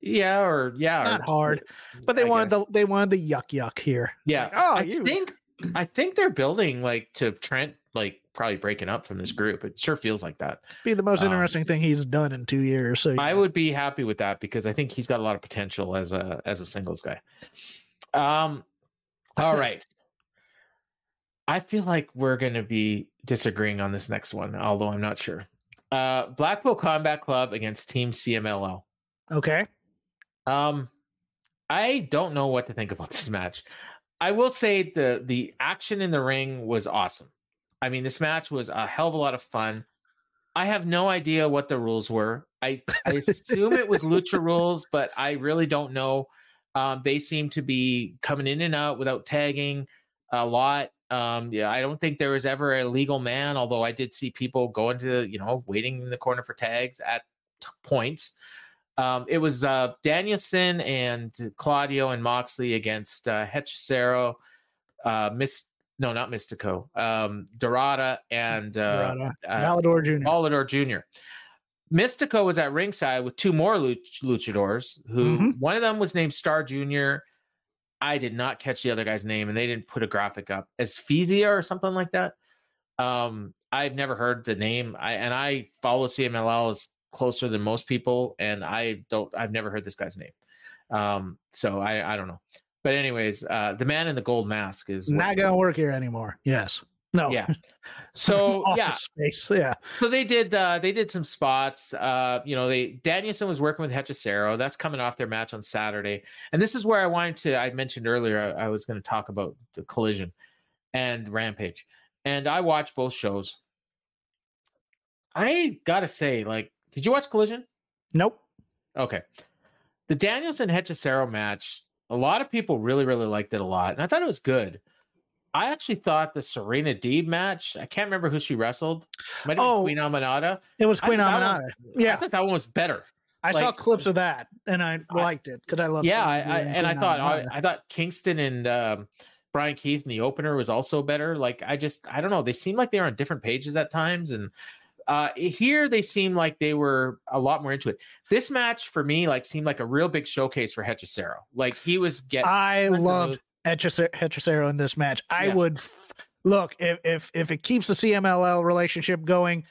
Yeah, or yeah. It's or- not hard, But they I wanted guess. the they wanted the yuck yuck here. Yeah. like, oh, I you think I think they're building like to Trent like probably breaking up from this group. It sure feels like that. be the most um, interesting thing he's done in two years. So I would be happy with that because I think he's got a lot of potential as a as a singles guy. Um all right. I feel like we're going to be disagreeing on this next one, although I'm not sure. Uh Blackpool Combat Club against Team CMLL. okay. Um, I don't know what to think about this match. I will say the the action in the ring was awesome. I mean, this match was a hell of a lot of fun. I have no idea what the rules were. I I assume it was lucha rules, but I really don't know. Um, they seem to be coming in and out without tagging a lot. Um, yeah, I don't think there was ever a legal man, although I did see people going to, you know, waiting in the corner for tags at t- points. Um, it was uh, Danielson and Claudio and Moxley against uh, Hechicero, uh, Miss no, not Místico, um, Dorada and uh, Dorada. uh, Volador Jr. Volador Jr. Místico was at ringside with two more luch- luchadors. Who Mhm. one of them was named Star Jr. I did not catch the other guy's name, and they didn't put a graphic up. Asphyxia or something like that. Um, I've never heard the name. I and I follow CMLL as closer than most people, and I don't. I've never heard this guy's name. Um, so I I don't know. But anyways, uh, the man in the gold mask is Not gonna work here anymore. Yes. No. yeah. So yeah, Space. Yeah. so they did uh they did some spots. Uh, you know, they Danielson was working with Hechicero. That's coming off their match on Saturday. And this is where I wanted to I mentioned earlier I, I was going to talk about the collision and Rampage. And I watched both shows. I gotta say, like, did you watch Collision? Nope. Okay. The Danielson Hechicero match, a lot of people really, really liked it a lot. And I thought it was good. I actually thought the Serena Deeb match, I can't remember who she wrestled. Might have been Oh, Queen Aminata. It was Queen Aminata. one- Yeah. I thought that one was better. I saw clips of that and I liked it because I love. yeah, I, I, Deeb and I thought I, I thought Kingston and um, Bryan Keith in the opener was also better. Like I just I don't know. They seem like they were on different pages at times, and uh, here they seem like they were a lot more into it. This match for me like seemed like a real big showcase for Hechicero. Like he was getting. I loved Hechicero in this match. I Yeah. would f- look if if if it keeps the CMLL relationship going.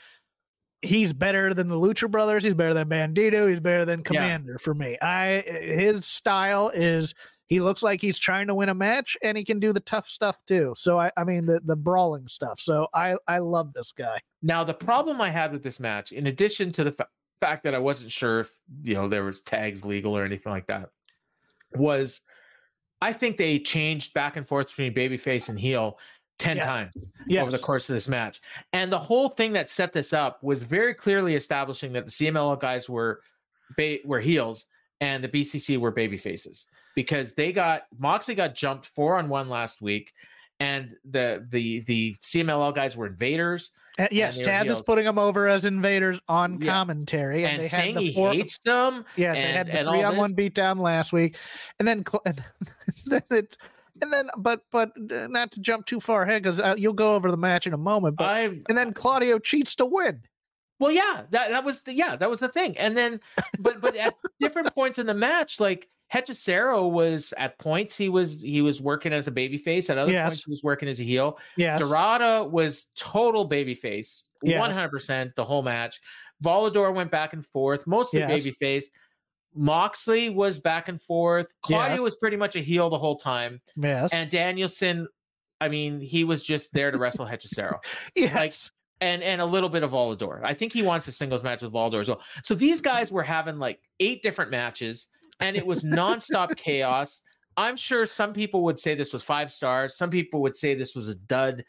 He's better than the Lucha Brothers. He's better than Bandito. He's better than Commander for me. I his style is he looks like he's trying to win a match and he can do the tough stuff too. So I I mean the the brawling stuff. So I I love this guy. Now the problem I had with this match, in addition to the fa- fact that I wasn't sure if you know there was tags legal or anything like that, was I think they changed back and forth between babyface and heel ten Yes. times Yes. over the course of this match, and the whole thing that set this up was very clearly establishing that the CMLL guys were ba- were heels and the BCC were baby faces because they got Moxley got jumped four on one last week, and the the the CMLL guys were invaders. Uh, yes, Taz is putting them over as invaders on Yeah. commentary, and, and they had saying the he hates them. Yes, they had the and three on one beatdown last week, and then and then it's and then but but uh, not to jump too far ahead because uh, you'll go over the match in a moment. But I and then Claudio cheats to win. well, yeah, that that was the yeah that was the thing. And then, but but at different points in the match, like Hechicero was at points he was he was working as a babyface. At other Yes. points, he was working as a heel. Yes. Dorada was total babyface, one hundred percent the whole match. Volador went back and forth, mostly Yes. babyface. Moxley was back and forth. Claudio Yes. was pretty much a heel the whole time, Yes. and Danielson, I mean, he was just there to wrestle Hechicero yes. like, and and a little bit of Volador. I think he wants a singles match with Volador as well. So these guys were having like eight different matches, and it was nonstop chaos. I'm sure some people would say this was five stars. Some people would say this was a dud.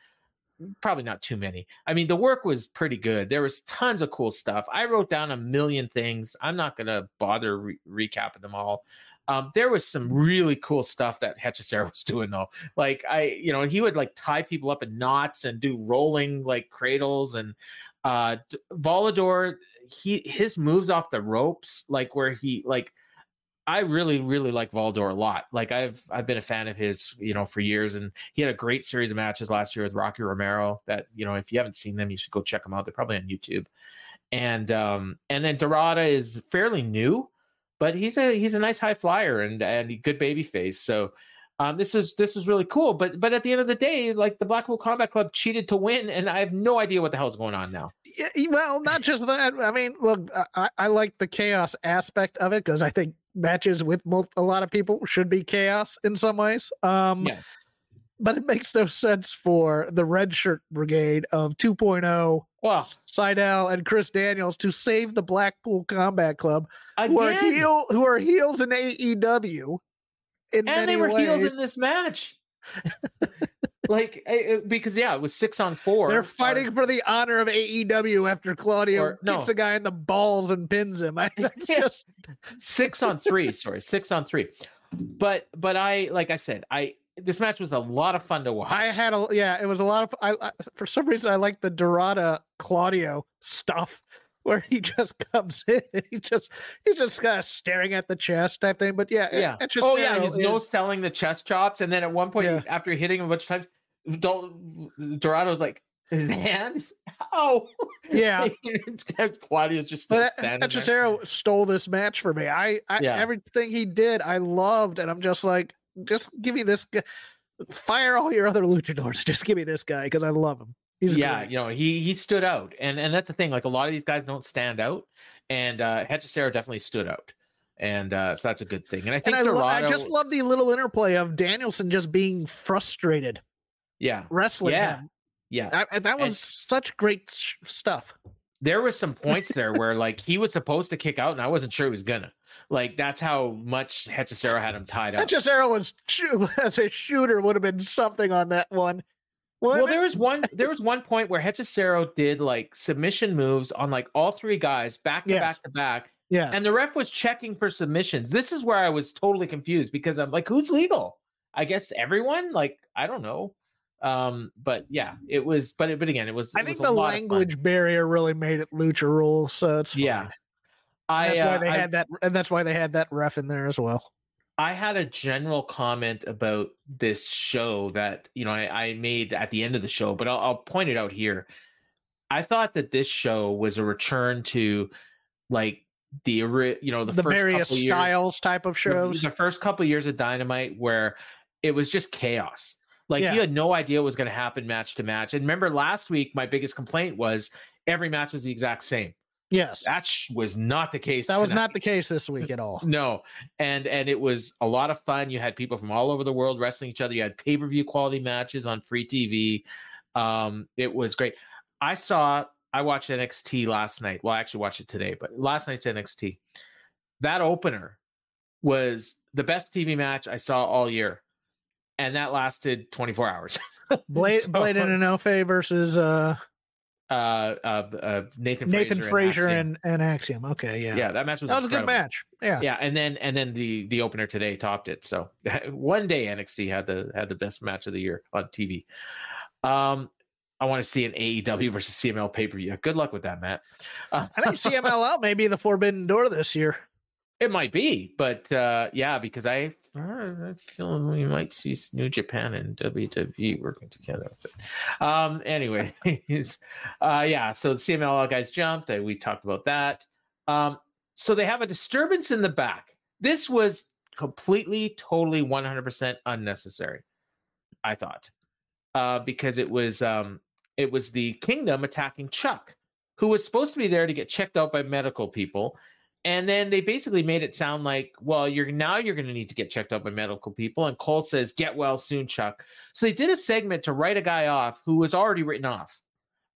Probably not too many. I mean, the work was pretty good. There was tons of cool stuff. I wrote down a million things. I'm not going to bother re- recapping them all. Um, there was some really cool stuff that Hechicero was doing though. Like I, you know, he would like tie people up in knots and do rolling like cradles and uh Volador. He his moves off the ropes, like where he like. I really, really like Volador a lot. Like I've I've been a fan of his, you know, for years, and he had a great series of matches last year with Rocky Romero. That you know, if you haven't seen them, you should go check them out. They're probably on YouTube. And um and then Dorada is fairly new, but he's a he's a nice high flyer and and good baby face. So um this is this is really cool. But but at the end of the day, like the Blackpool Combat Club cheated to win, and I have no idea what the hell's going on now. Yeah, well, not just that. I mean, look, I- I, like the chaos aspect of it because I think matches with most, a lot of people should be chaos in some ways. Um, Yeah. But it makes no sense for the red shirt brigade of 2.0, Well, Seidel and Chris Daniels to save the Blackpool Combat Club, who are again, heel, who are heels in AEW. And they were ways. heels in this match. like eh, eh, because yeah, it was six on four. They're or- fighting for the honor of AEW after Claudio Or- no. kicks a guy in the balls and pins him. I, just six on three sorry six on three but but i like i said i this match was a lot of fun to watch I had a yeah, it was a lot of I, I for some reason I like the Dorada Claudio stuff where he just comes in and he just he's just kind of staring at the chest type thing. But yeah, yeah it's oh yeah no is- selling the chest chops and then at one point Yeah. after hitting him a bunch of times Dol- dorado's like his hands. oh yeah. claudio's just still But standing there. Hechicero stole this match for me. I, I Yeah. everything he did, I loved, and I'm just like, just give me this guy. Fire all your other luchadors. Just give me this guy because I love him. He's yeah, great. you know, he he stood out, and and that's the thing. Like a lot of these guys don't stand out, and uh Hechicero definitely stood out, and uh so that's a good thing. And I think and I, lo- I just love the little interplay of Danielson just being frustrated yeah, wrestling Yeah. him. yeah. I, that was And- such great sh- stuff. there was some points there where like he was supposed to kick out and I wasn't sure he was gonna. Like that's how much Hechicero had him tied up. Just was as a shooter would have been something on that one. Well, Wouldn't there was one there was one point where Hechicero did like submission moves on like all three guys back to Yes. back to back. yeah, And the ref was checking for submissions. This is where I was totally confused because I'm like, who's legal? I guess everyone? Like, I don't know. Um, but yeah, it was but but again, it was I it think was the language barrier really made it lucha rules, so it's fine. Yeah. I that's why uh, they I- had that, and that's why they had that ref in there as well. I had a general comment about this show that you know I, I made at the end of the show, but I'll, I'll point it out here. I thought that this show was a return to like the you know the, The, first various couple years, styles type of the- shows. The, first couple years of Dynamite where it was just chaos. Like Yeah. you had no idea what was going to happen match to match. And remember last week, my biggest complaint was every match was the exact same. Yes, That sh- was not the case. that was not the case this week at all. No, and and it was a lot of fun. You had people from all over the world wrestling each other. You had pay per view quality matches on free TV. Um, it was great. I saw. I watched NXT last night. Well, I actually watched it today, but last night's NXT. That opener was the best TV match I saw all year, and that lasted 24 hours. Blade, So- Blade and Inoue versus uh, uh, uh, uh, Nathan Nathan Frazer Axiom. and, and Axiom. Okay, yeah, yeah, that match was that was a good match. Yeah, yeah and then and then the the opener today topped it so one day nxt had the had the best match of the year on tv um i want to see an aew versus cmll pay-per-view good luck with that matt uh, I think CMLL may be the forbidden door this year. it might be but uh yeah because i we might see New Japan and WWE working together. But, um, anyway, uh, yeah. So the CMLL guys jumped. We talked about that. Um, so they have a disturbance in the back. This was completely, totally, one hundred percent unnecessary. I thought, uh, because it was um, it was the Kingdom attacking Chuck, who was supposed to be there to get checked out by medical people and then they basically made it sound like, well, you're now you're going to need to get checked out by medical people. And Cole says, "Get well soon, Chuck." So they did a segment to write a guy off who was already written off.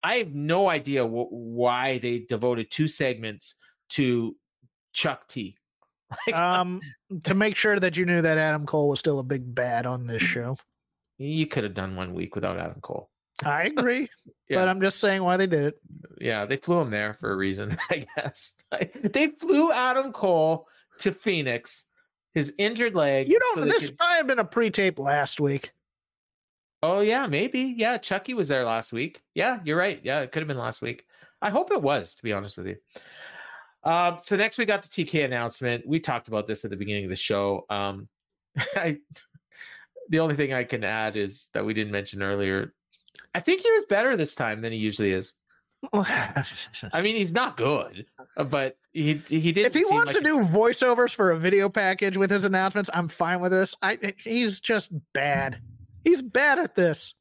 I have no idea wh- why they devoted two segments to Chuck T. Like, um, to make sure that you knew that Adam Cole was still a big bad on this show. You could have done one week without Adam Cole. I agree, yeah. but I'm just saying why they did it. Yeah, they flew him there for a reason, I guess. they flew Adam Cole to Phoenix, his injured leg. You know, so this could... might have been a pre-tape last week. Oh yeah, maybe. Yeah, Chucky was there last week. Yeah, you're right. Yeah, it could have been last week. I hope it was, to be honest with you. Um, so next we got the TK announcement. We talked about this at the beginning of the show. Um, I, the only thing I can add is that we didn't mention earlier I think he was better this time than he usually is. I mean, he's not good, uh, but he he did. If he wants like to do voiceovers for a video package with his announcements, I'm fine with this. I he's just bad. He's bad at this.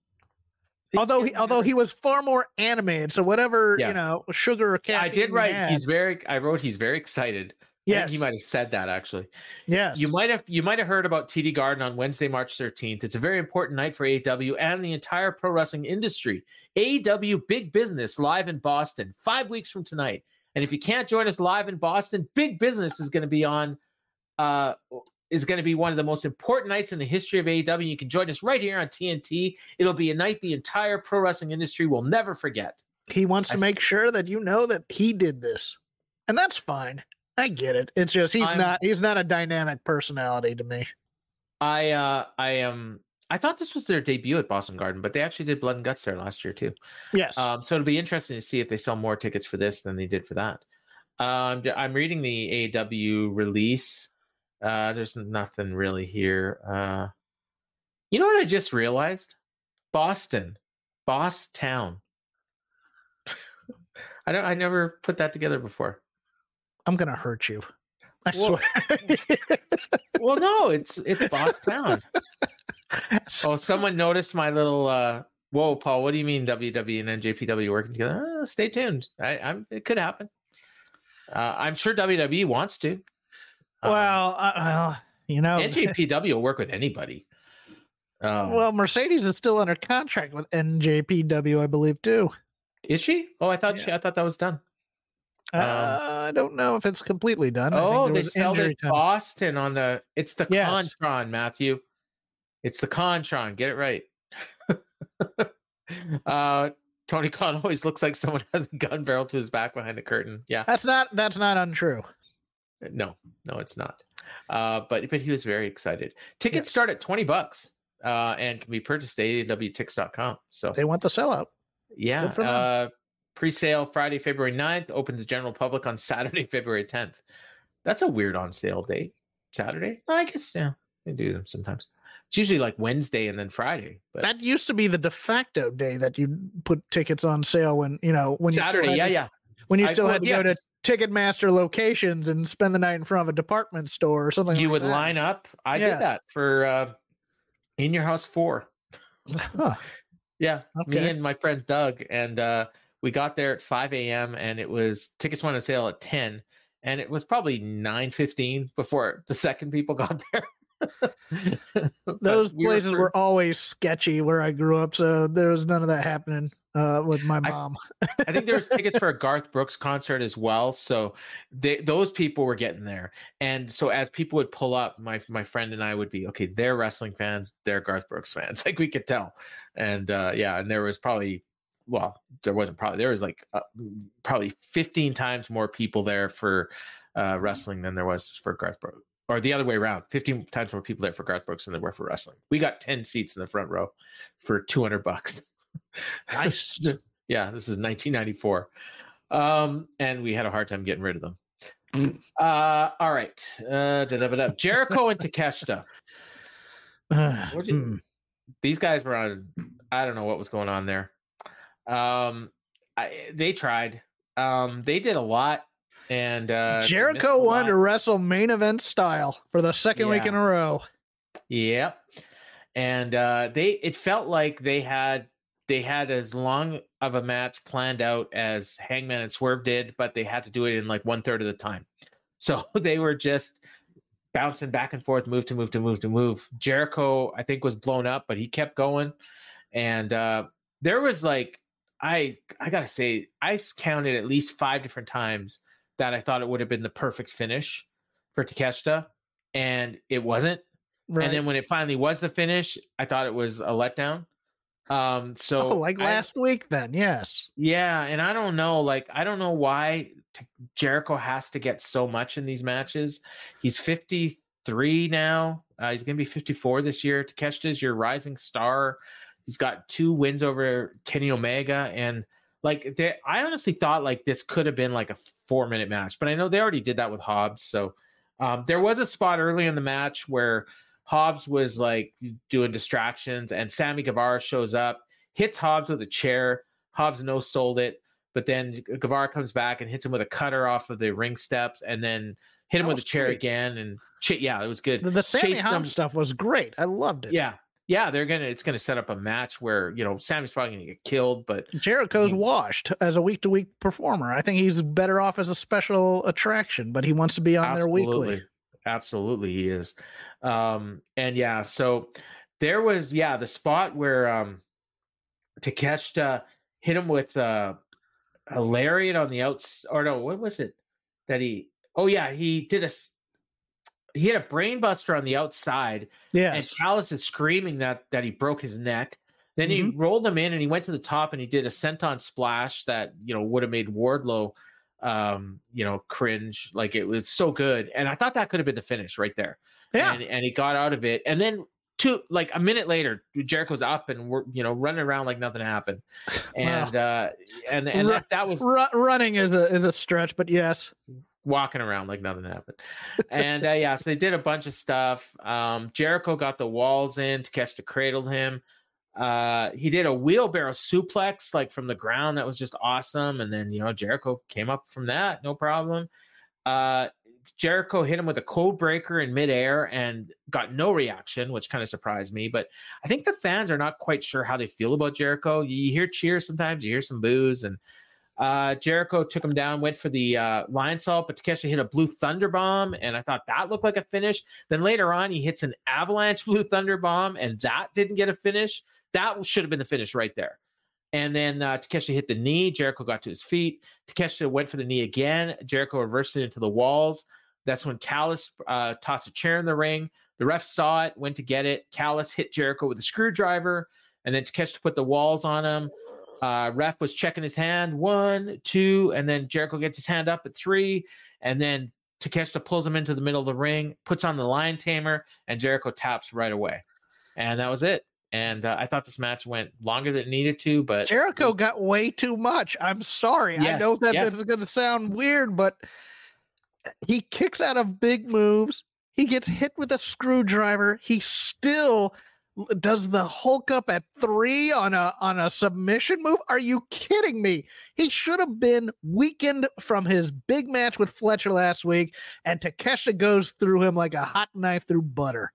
although he although he was far more animated, so whatever yeah. you know, sugar or caffeine. I did write. Had, he's very. I wrote. He's very excited. Yes, he might have said that actually. Yes, you might have you might have heard about TD Garden on Wednesday, March 13th. It's a very important night for AEW and the entire pro wrestling industry. AEW Big Business live in Boston, five weeks from tonight. And if you can't join us live in Boston, Big Business is going to be on. Uh, is going to be one of the most important nights in the history of AEW. You can join us right here on TNT. It'll be a night the entire pro wrestling industry will never forget. He wants to I make sure that you know that he did this, and that's fine. I get it. It's just he's I'm, not he's not a dynamic personality to me. I uh I am I thought this was their debut at Boston Garden, but they actually did Blood and Guts there last year too. Yes. Um, so it'll be interesting to see if they sell more tickets for this than they did for that. Um, I'm reading the AEW release. Uh, there's nothing really here. Uh, you know what I just realized? Boston, Boss Town. I don't. I never put that together before. I'm gonna hurt you. I well, swear. well, no, it's it's Boss Town. oh, someone noticed my little. uh Whoa, Paul! What do you mean WWE and NJPW working together? Uh, stay tuned. I, am It could happen. Uh, I'm sure WWE wants to. Um, well, uh, uh, you know, NJPW will work with anybody. Um, well, Mercedes is still under contract with NJPW, I believe, too. Is she? Oh, I thought yeah. she. I thought that was done. Um, uh, I don't know if it's completely done. Oh, they spelled it time. Boston on the. It's the yes. Contron, Matthew. It's the Contron. Get it right. uh, Tony Khan always looks like someone has a gun barrel to his back behind the curtain. Yeah, that's not that's not untrue. Uh, no, no, it's not. Uh, but but he was very excited. Tickets yes. start at twenty bucks uh, and can be purchased at awtix.com. So they want the sellout. Yeah. Uh, Pre-sale Friday, February 9th. Opens to general public on Saturday, February 10th. That's a weird on sale date. Saturday? I guess yeah, they do them sometimes. It's usually like Wednesday and then Friday. But that used to be the de facto day that you put tickets on sale when you know when Saturday. yeah, to, yeah. When you still I, had to yeah. go to Ticketmaster locations and spend the night in front of a department store or something. You like would that. line up. I yeah. did that for uh, In Your House Four. Huh. yeah, okay. me and my friend Doug, and uh, we got there at 5 a.m. and it was tickets went on sale at 10 and it was probably 9.15 before the second people got there. Those we places were, were, always sketchy where I grew up, so there was none of that happening uh, with my mom. I, I think there was tickets for a Garth Brooks concert as well, so they, those people were getting there. And so as people would pull up, my my friend and I would be okay. They're wrestling fans, they're Garth Brooks fans, like we could tell. And uh, yeah, and there was probably well, there wasn't probably there was like uh, probably 15 times more people there for uh, wrestling than there was for Garth Brooks, or the other way around. 15 times more people there for Garth Brooks than there were for wrestling. We got 10 seats in the front row for 200 bucks. Nice. yeah, this is 1994, um, and we had a hard time getting rid of them. Uh, all right. Uh. Jericho and Takeshita. You- Hmm. These guys were on. I don't know what was going on there. Um, I, they tried. Um, they did a lot, and uh, Jericho won to wrestle main event style for the second week in a row. Yep. And uh they it felt like they had they had as long of a match planned out as Hangman and Swerve did, but they had to do it in like one third of the time. So they were just bouncing back and forth, move to move to move to move. Jericho, I think, was blown up, but he kept going. And uh there was like I I gotta say, I counted at least five different times that I thought it would have been the perfect finish for Takeshita, and it wasn't. Right. And then when it finally was the finish, I thought it was a letdown. Um, so oh, like I- last week, then yes. yeah, and I don't know, like I don't know why t- Jericho has to get so much in these matches. He's 53 now. Uh, he's gonna be 54 this year. Takeshita's your rising star. He's got two wins over Kenny Omega, and like they, I honestly thought like this could have been like a four minute match, but I know they already did that with Hobbs. So um, there was a spot early in the match where Hobbs was like doing distractions, and Sammy Guevara shows up, hits Hobbs with a chair. Hobbs no sold it, but then Guevara comes back and hits him with a cutter off of the ring steps, and then hit him with a chair great. again. And ch- yeah, it was good. The, Sammy Hobbs stuff was great. I loved it. Yeah, yeah, they're gonna. It's gonna set up a match where you know Sammy's probably gonna get killed, but Jericho's washed as a week to week performer. I think he's better off as a special attraction, but he wants to be on there weekly. Absolutely, he is. Um, and yeah, so there was yeah the spot where um Takeshita hit him with uh, a lariat on the outs or no, what was it that he? Oh yeah, he did a he had a brainbuster on the outside, and Yes. Callis is screaming that that he broke his neck. Then he rolled him in and he went to the top and he did a senton splash that you know would have made Wardlow um you know cringe like it was so good and i thought that could have been the finish right there Yeah. and, and he got out of it and then two like a minute later jericho's up and we're you know running around like nothing happened and uh and and that, that was Ru- running is a is a stretch, but yes. Walking around like nothing happened. And uh, yeah, so they did a bunch of stuff. Um, Jericho got the walls in. Takeshita cradled him. Uh, he did a wheelbarrow suplex like from the ground that was just awesome. And then you know Jericho came up from that, no problem. Uh, Jericho hit him with a code breaker in midair and got no reaction, which kind of surprised me. But I think the fans are not quite sure how they feel about Jericho. You hear cheers sometimes, you hear some boos, and uh, Jericho took him down, went for the uh, Lionsault, but Takeshi hit a blue thunder bomb, and I thought that looked like a finish. Then later on, he hits an avalanche blue thunder bomb, and that didn't get a finish. That should have been the finish right there. And then uh, Takeshi hit the knee. Jericho got to his feet. Takeshi went for the knee again. Jericho reversed it into the walls. That's when Callis uh, tossed a chair in the ring. The ref saw it, went to get it. Callis hit Jericho with a screwdriver, and then Takeshi put the walls on him. Uh, ref was checking his hand, one, two, and then Jericho gets his hand up at three, and then Takeshita pulls him into the middle of the ring, puts on the lion tamer, and Jericho taps right away, and that was it. And uh, I thought this match went longer than it needed to, but Jericho got way too much. I'm sorry. I know that yes. this is going to sound weird, but he kicks out of big moves. He gets hit with a screwdriver. He still does the Hulk up at three on a on a submission move. Are you kidding me? He should have been weakened from his big match with Fletcher last week, and Takesha goes through him like a hot knife through butter.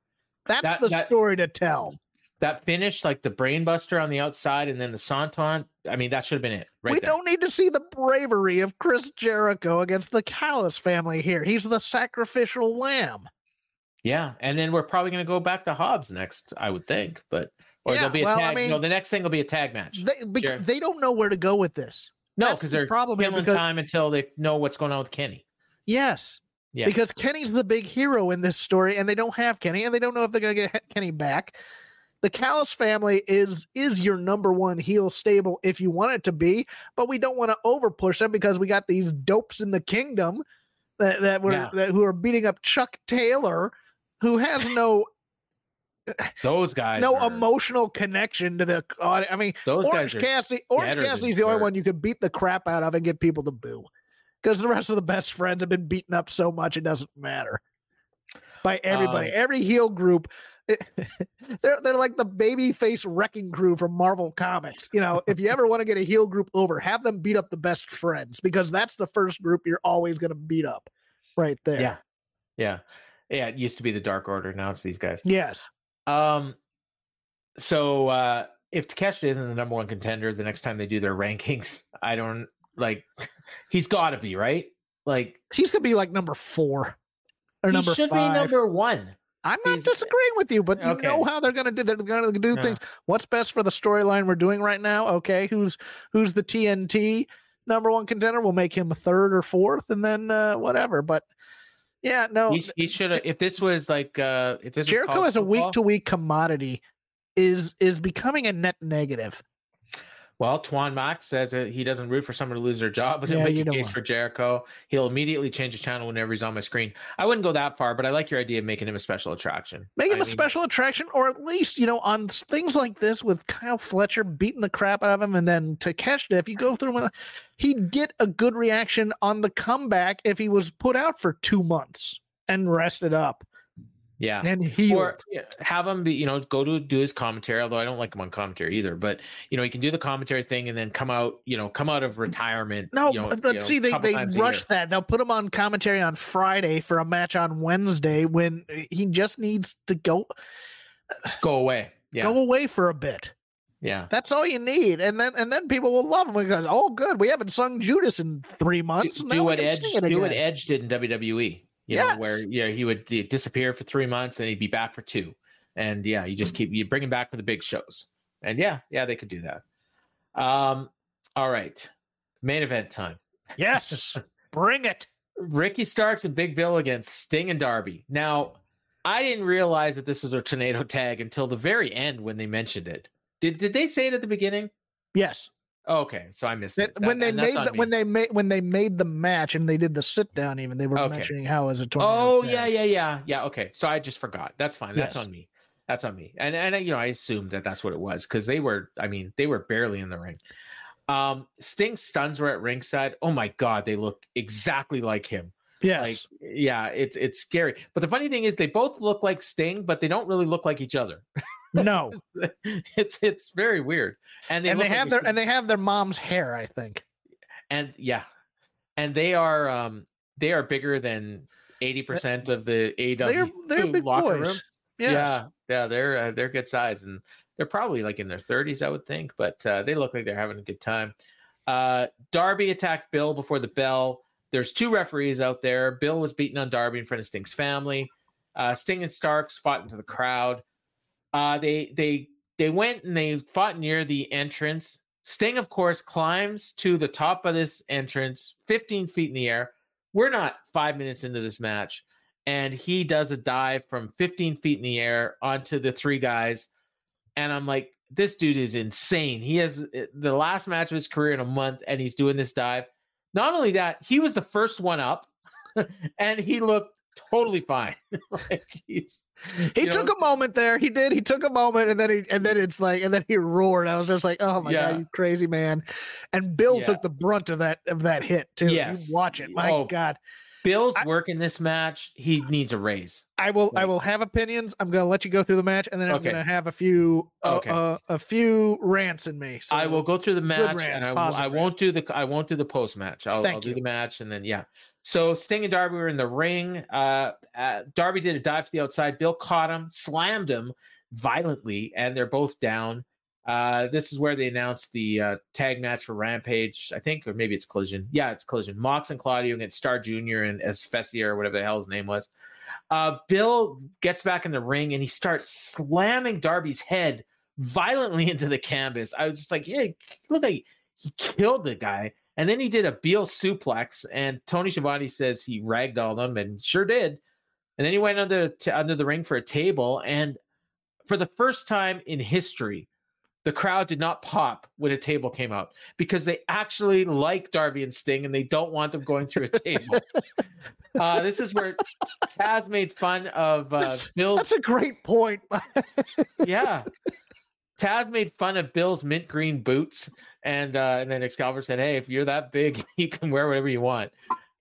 That's That- the that- story to tell. that finish, like the brainbuster on the outside, and then the senton. I mean, that should have been it. Right we there. don't need to see the bravery of Chris Jericho against the Callis family here. He's the sacrificial lamb. Yeah, and then we're probably going to go back to Hobbs next, I would think, but or Yeah, there'll be a well, I tag. mean- no, the next thing will be a tag match. They, Sure. they don't know where to go with this. no, because the they're here killing because- time until they know what's going on with Kenny. Yes. Yeah. Because Kenny's the big hero in this story, and they don't have Kenny, and they don't know if they're going to get Kenny back. The Callis family is is your number one heel stable if you want it to be, but we don't want to overpush them because we got these dopes in the kingdom that that were Yeah. that, who are beating up Chuck Taylor, who has no Those guys, no are- emotional connection to the. audi- I mean, Those Orange guys Cassidy. Orange Cassidy's the only dirt. one you could beat the crap out of and get people to boo. because the rest of the best friends have been beaten up so much it doesn't matter by everybody. Um, Every heel group, they're they're like the baby face wrecking crew from Marvel Comics. You know, if you ever want to get a heel group over, have them beat up the best friends because that's the first group you're always going to beat up, right there. Yeah, yeah, yeah. It used to be the Dark Order. Now it's these guys. Yes. Um. So uh if Takeshita isn't the number one contender the next time they do their rankings, I don't like. He's got to be right. Like He's gonna be like number four or he number should five. be number one. I'm not he's- disagreeing with you, but you Okay. know how they're gonna do. They're gonna do Yeah. things. What's best for the storyline we're doing right now? Okay, who's who's the TNT number one contender? We'll make him a third or fourth, and then uh, whatever. But yeah, no, He, he should have. If this was like, uh if this Jericho as a week to week commodity is is becoming a net negative. Well, Tuan Max says that he doesn't root for someone to lose their job, but he'll Yeah, make a case want- for Jericho. He'll immediately change the channel whenever he's on my screen. I wouldn't go that far, but I like your idea of making him a special attraction. Make him I a mean, special attraction, or at least you know on things like this with Kyle Fletcher beating the crap out of him, and then Takeshita. If you go through, with, he'd get a good reaction on the comeback if he was put out for two months and rested up Yeah. and healed. Or yeah, have him be, you know, go to do his commentary. Although I don't like him on commentary either, but you know, he can do the commentary thing and then come out, you know, come out of retirement. no, you know, but, but you know, see, they they times a year. rush that. They'll put him on commentary on Friday for a match on Wednesday when uh, he just needs to go uh, Go away. Yeah. go away for a bit. yeah. That's all you need, and then and then people will love him because oh, good, we haven't sung Judas in three months. do we what Edge do what. Edge did in WWE. You know, where Yes. yeah, he would disappear for three months and he'd be back for two. And yeah, you just keep you bring him back for the big shows. And yeah, yeah, they could do that. Um, all right. Main event time. Yes, bring it. Ricky Starks and Big Bill against Sting and Darby. Now, I didn't realize that this was a tornado tag until the very end when they mentioned it. Did did they say it at the beginning? Yes, Okay, so I missed it. That- when they made the, when they made when they made the match and they did the sit down, even they were Okay. mentioning how as a tornado. Oh tag. yeah, yeah, yeah, yeah. Okay, so I just forgot. That's fine. That's Yes. on me. That's on me. And and you know I assumed that that's what it was because they were. I mean, they were barely in the ring. Um, Sting's stuns were at ringside. Oh my god, they looked exactly like him. yes. Like yeah, it's it's scary. But the funny thing is, they both look like Sting, but they don't really look like each other. no, it's it's very weird. And they and they have their and they have their mom's hair. I think. and yeah and they are um they are bigger than 80% of the AEW They're they're big locker boys. room. Yes. Yeah, yeah, they're uh, they're good size and they're probably like in their 30s, I would think, but uh, they look like they're having a good time. Uh, Darby attacked Bill before the bell. There's two referees out there. Bill was beaten on Darby in front of Sting's family. Uh, Sting and Starks fought into the crowd. Uh, they they they went and they fought near the entrance. Sting, of course, climbs to the top of this entrance, 15 feet in the air. We're not five minutes into this match, and he does a dive from 15 feet in the air onto the three guys. And I'm like, this dude is insane. He has uh, the last match of his career in a month, and he's doing this dive. Not only that, he was the first one up, and he looked totally fine. like he's He took know? a moment there. He did. He took a moment, and then he and then it's like, and then he roared. I was just like, "Oh my Yeah. god, you crazy man!" And Bill Yeah. took the brunt of that of that hit too. You watch it. My Oh, god, Bill's I- work in this match. He needs a raise. I will. I will have opinions. I'm gonna let you go through the match, and then I'm Okay. gonna have a few uh, Okay. uh, a few rants in me. So I will go through the match, rants, and I, will, I won't do the I won't do the post match. I'll, I'll do the match, and then yeah. So Sting and Darby were in the ring. Uh, uh, Darby did a dive to the outside. Bill caught him, slammed him violently, and they're both down. Uh, this is where they announced the uh, tag match for Rampage, I think, or maybe it's Collision. Yeah, it's Collision. Mox and Claudio against Star Jr. and Esfesia or whatever the hell his name was. Uh, Bill gets back in the ring and he starts slamming Darby's head violently into the canvas. I was just like, yeah, look like he killed the guy. And then he did a Beal suplex, and Tony Schiavone says he ragdolled him, and sure did. And then he went under t- under the ring for a table, and for the first time in history, the crowd did not pop when a table came out because they actually like Darby and Sting, and they don't want them going through a table. uh, this is where Taz made fun of uh, Bill's That's a great point. yeah. Taz made fun of Bill's mint green boots And uh, and then Excalibur said, "Hey, if you're that big, you can wear whatever you want."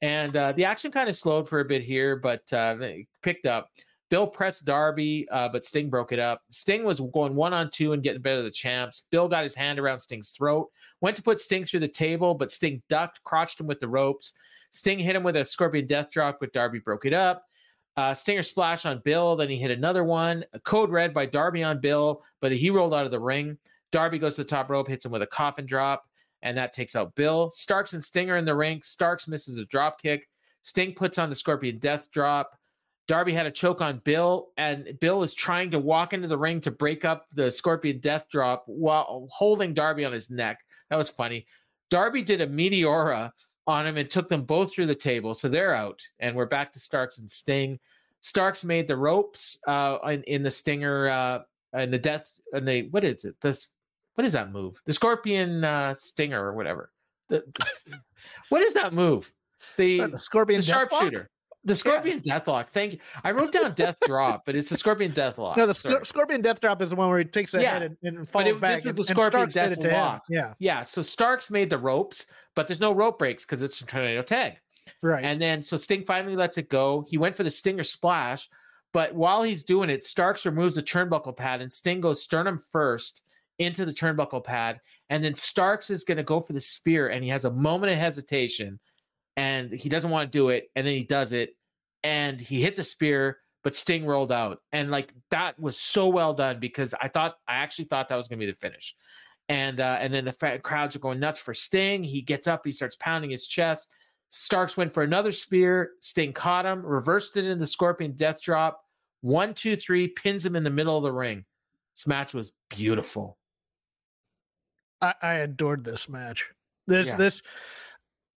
And uh, the action kind of slowed for a bit here, but uh, picked up. Bill pressed Darby, uh, but Sting broke it up. Sting was going one on two and getting better of the champs. Bill got his hand around Sting's throat, went to put Sting through the table, but Sting ducked, crotched him with the ropes. Sting hit him with a scorpion death drop, but Darby broke it up. Uh, Stinger splash on Bill, then he hit another one. A code red by Darby on Bill, but he rolled out of the ring. Darby goes to the top rope, hits him with a coffin drop, and that takes out Bill. Starks and Stinger in the ring. Starks misses a drop kick. Sting puts on the scorpion death drop. Darby had a choke on Bill, and Bill is trying to walk into the ring to break up the Scorpion Death Drop while holding Darby on his neck. That was funny. Darby did a Meteora on him and took them both through the table, so they're out. And we're back to Starks and Sting. Starks made the ropes uh, in, in the Stinger uh, and the Death and the what is it? This what is that move? The Scorpion uh, Stinger or whatever. The, what is that move? The, the Scorpion the sharpshooter. The Scorpion yeah. Deathlock. Thank you. I wrote down Death Drop, but it's the Scorpion Deathlock. No, the Sorry. Scorpion Death Drop is the one where he takes a yeah. head and, and falls back. And, the Scorpion Deathlock. Yeah. Yeah. So Starks made the ropes, but there's no rope breaks because it's a tornado tag. Right. And then so Sting finally lets it go. He went for the Stinger splash, but while he's doing it, Starks removes the turnbuckle pad and Sting goes sternum first into the turnbuckle pad. And then Starks is going to go for the spear and he has a moment of hesitation and he doesn't want to do it. And then he does it and he hit the spear, but Sting rolled out. And like that was so well done because I thought I actually thought that was going to be the finish. And uh, and then the crowds are going nuts for Sting. He gets up, he starts pounding his chest. Starks went for another spear. Sting caught him, reversed it in the Scorpion Death Drop. One, two, three, pins him in the middle of the ring. This match was beautiful. I, I adored this match. This yeah. this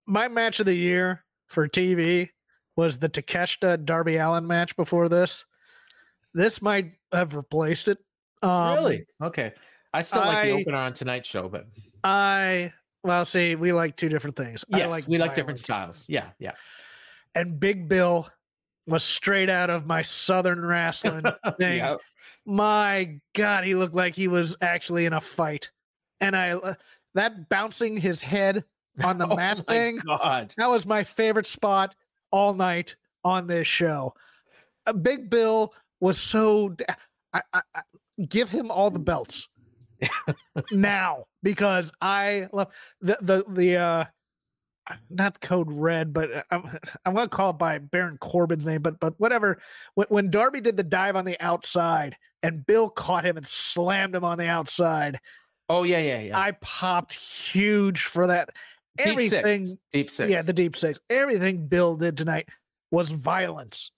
my match of the year for TV was the Takeshita Darby Allin match before this. This might have replaced it. Um, really? Okay. I still like I, the opener on tonight's show, but I well, see, we like two different things. Yes, like we like different styles. Yeah, yeah. And Big Bill was straight out of my Southern wrestling thing. Yep. My God, he looked like he was actually in a fight, and I uh, that bouncing his head on the oh mat thing. God, that was my favorite spot all night on this show. Uh, Big Bill was so. I, I, I, give him all the belts now because I love the the the uh not code red, but uh, I'm I'm gonna call it by Baron Corbin's name, but but whatever. When, when Darby did the dive on the outside and Bill caught him and slammed him on the outside. Oh yeah, yeah, yeah. I popped huge for that everything deep six. deep six. Yeah, the deep six. Everything Bill did tonight was violence.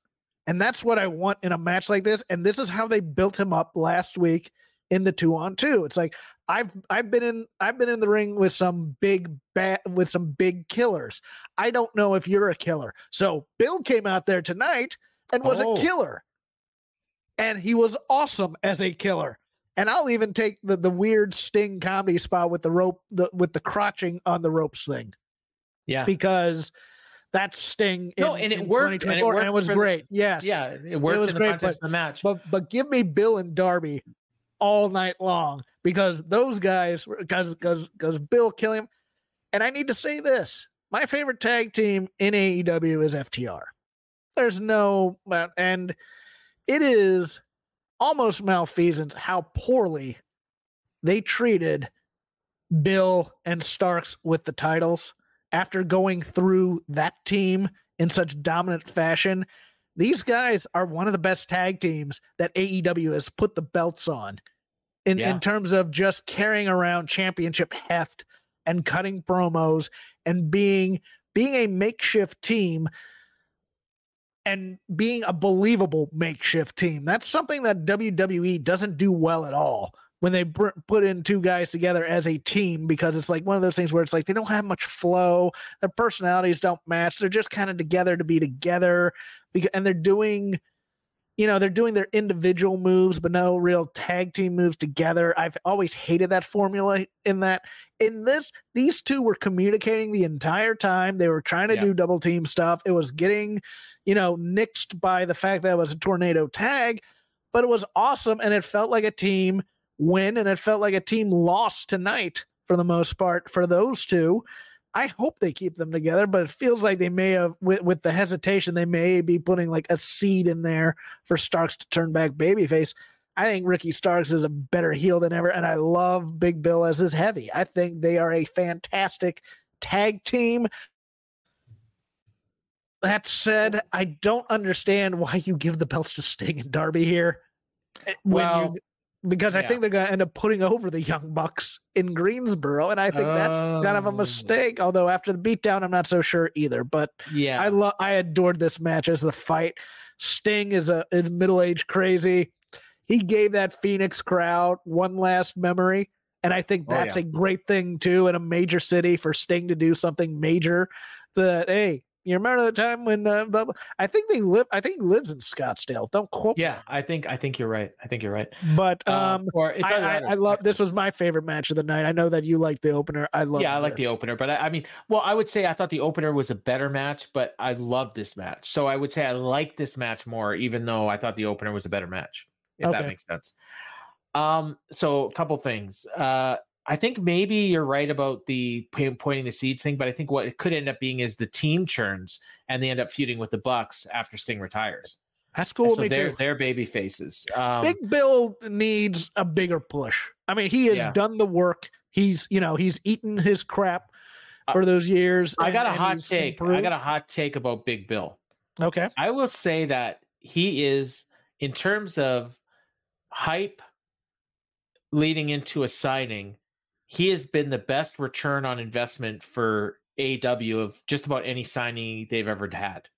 And that's what I want in a match like this. And this is how they built him up last week in the two on two. It's like I've I've been in I've been in the ring with some big bat with some big killers. I don't know if you're a killer. So Bill came out there tonight and was oh. a killer. And he was awesome as a killer. And I'll even take the the weird sting comedy spot with the rope the with the crotching on the ropes thing. Yeah. Because that's Sting. In, no, and it worked, and it, worked and it was great. The, yes, yeah, it worked. It was great, but, the match. But but give me Bill and Darby all night long because those guys, because because because Bill killing him. And I need to say this: my favorite tag team in AEW is FTR. There's no, and it is almost malfeasance how poorly they treated Bill and Starks with the titles after going through that team in such dominant fashion. These guys are one of the best tag teams that AEW has put the belts on in, yeah. in terms of just carrying around championship heft and cutting promos and being being a makeshift team and being a believable makeshift team. That's something that WWE doesn't do well at all when they br- put in two guys together as a team because it's like one of those things where it's like they don't have much flow, their personalities don't match. They're just kind of together to be together and they're doing you know, they're doing their individual moves, but no real tag team moves together. I've always hated that formula in that. In this, these two were communicating the entire time. They were trying to yeah. do double team stuff. It was getting, you know, nixed by the fact that it was a tornado tag, but it was awesome. And it felt like a team win and it felt like a team lost tonight for the most part for those two. I hope they keep them together, but it feels like they may have, with, with the hesitation, they may be putting like a seed in there for Starks to turn back babyface. I think Ricky Starks is a better heel than ever, and I love Big Bill as his heavy. I think they are a fantastic tag team. That said, I don't understand why you give the belts to Sting and Darby here. eh, When Well, you, because I yeah. think they're going to end up putting over the Young Bucks in Greensboro, and I think that's kind of a Oh. mistake. Although after the beatdown, I'm not so sure either. But Yeah. I love, I adored this match as the fight. Sting is a is middle aged crazy. He gave that Phoenix crowd one last memory, and I think Oh, that's yeah. a great thing too in a major city for Sting to do something major. That hey, you remember the time when uh. I think they live. I think he lives in Scottsdale. Don't quote. me, yeah, I think I think you're right. I think you're right. but Um, um, or I, I, I love this was my favorite match of the night. I know that you like the opener. I love. yeah, I like the opener, but I, I mean, well, I would say I thought the opener was a better match, but I love this match. So I would say I like this match more, even though I thought the opener was a better match. If that makes sense. Um, so a couple things. Uh, I think maybe you're right about the pointing the seeds thing, but I think what it could end up being is the team churns and they end up feuding with the Bucks after Sting retires. That's cool. so they're too. they're baby faces. Um, Big Bill needs a bigger push. I mean, he has Yeah. done the work. He's, you know, he's eaten his crap Uh, for those years. I and- got a hot take. I got a hot take about Big Bill. okay. I will say that he is, in terms of hype leading into a signing, he has been the best return on investment for AW of just about any signing they've ever had.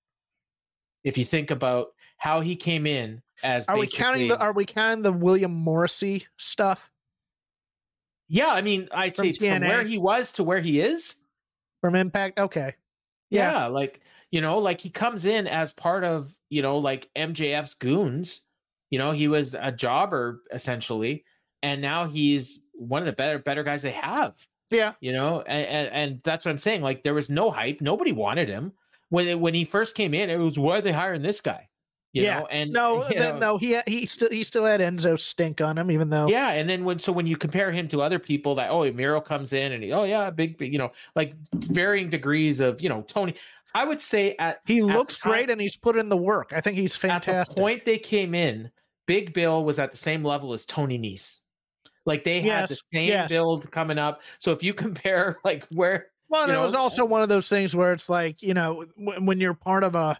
If you think about how he came in as Are we counting the Are we counting the William Morrissey stuff yeah, I mean, I'd From from where he was to where he is, from Impact? Okay. Yeah. yeah, like you know like he comes in as part of you know like mjf's goons you know he was a jobber essentially and now he's one of the better better guys they have Yeah. you know and and, and that's what i'm saying like there was no hype nobody wanted him when when he first came in it was why are they hiring this guy you Yeah. know and No, then, no. He he still he still had Enzo stink on him, even though. yeah and then when so when you compare him to other people that oh miro comes in and he, oh yeah big, big you know like varying degrees of you know tony i would say at He the looks time- great and he's put in the work. I think he's fantastic. At the point they came in, Big Bill was at the same level as Tony Nese. Like they had the same yes. build coming up. So if you compare like where Well, and you it was also one of those things where it's like, you know, when, when you're part of a,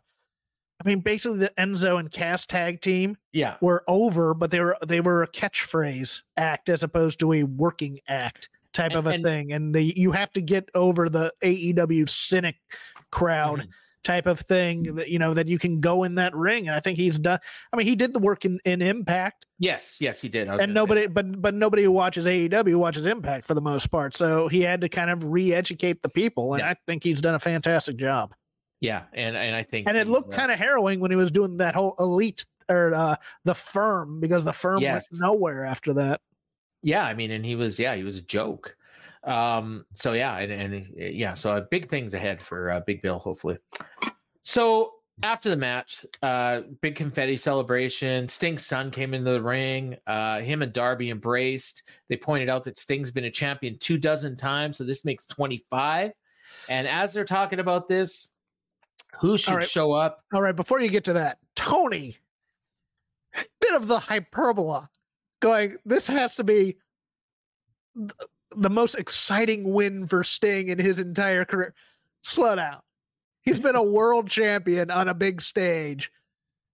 I mean, basically the Enzo and Cass tag team yeah, were over, but they were they were a catchphrase act as opposed to a working act type And- of a and- thing, and they you have to get over the AEW cynic crowd Mhm. Type of thing that you know that you can go in that ring. And I think he's done. I mean, he did the work in, in Impact, yes, yes, he did. And gonna say nobody, but but nobody who watches AEW watches Impact for the most part. So he had to kind of re-educate the people, and Yeah. I think he's done a fantastic job. yeah, and and I think And it looked uh, kind of harrowing when he was doing that whole elite or uh, the firm because the firm Yes. went nowhere after that. yeah. I mean, and he was yeah, he was a joke. Um. So yeah, and and uh, yeah, so uh, big things ahead for uh, Big Bill, hopefully. So after the match, uh, big confetti celebration. Sting's son came into the ring. Uh, him and Darby embraced. They pointed out that Sting's been a champion two dozen times, so this makes 25. And as they're talking about this, who should right. show up? All right, before you get to that, Tony, bit of the hyperbola, going. This has to be the most exciting win for Sting in his entire career. Slow down. He's been a world champion on a big stage.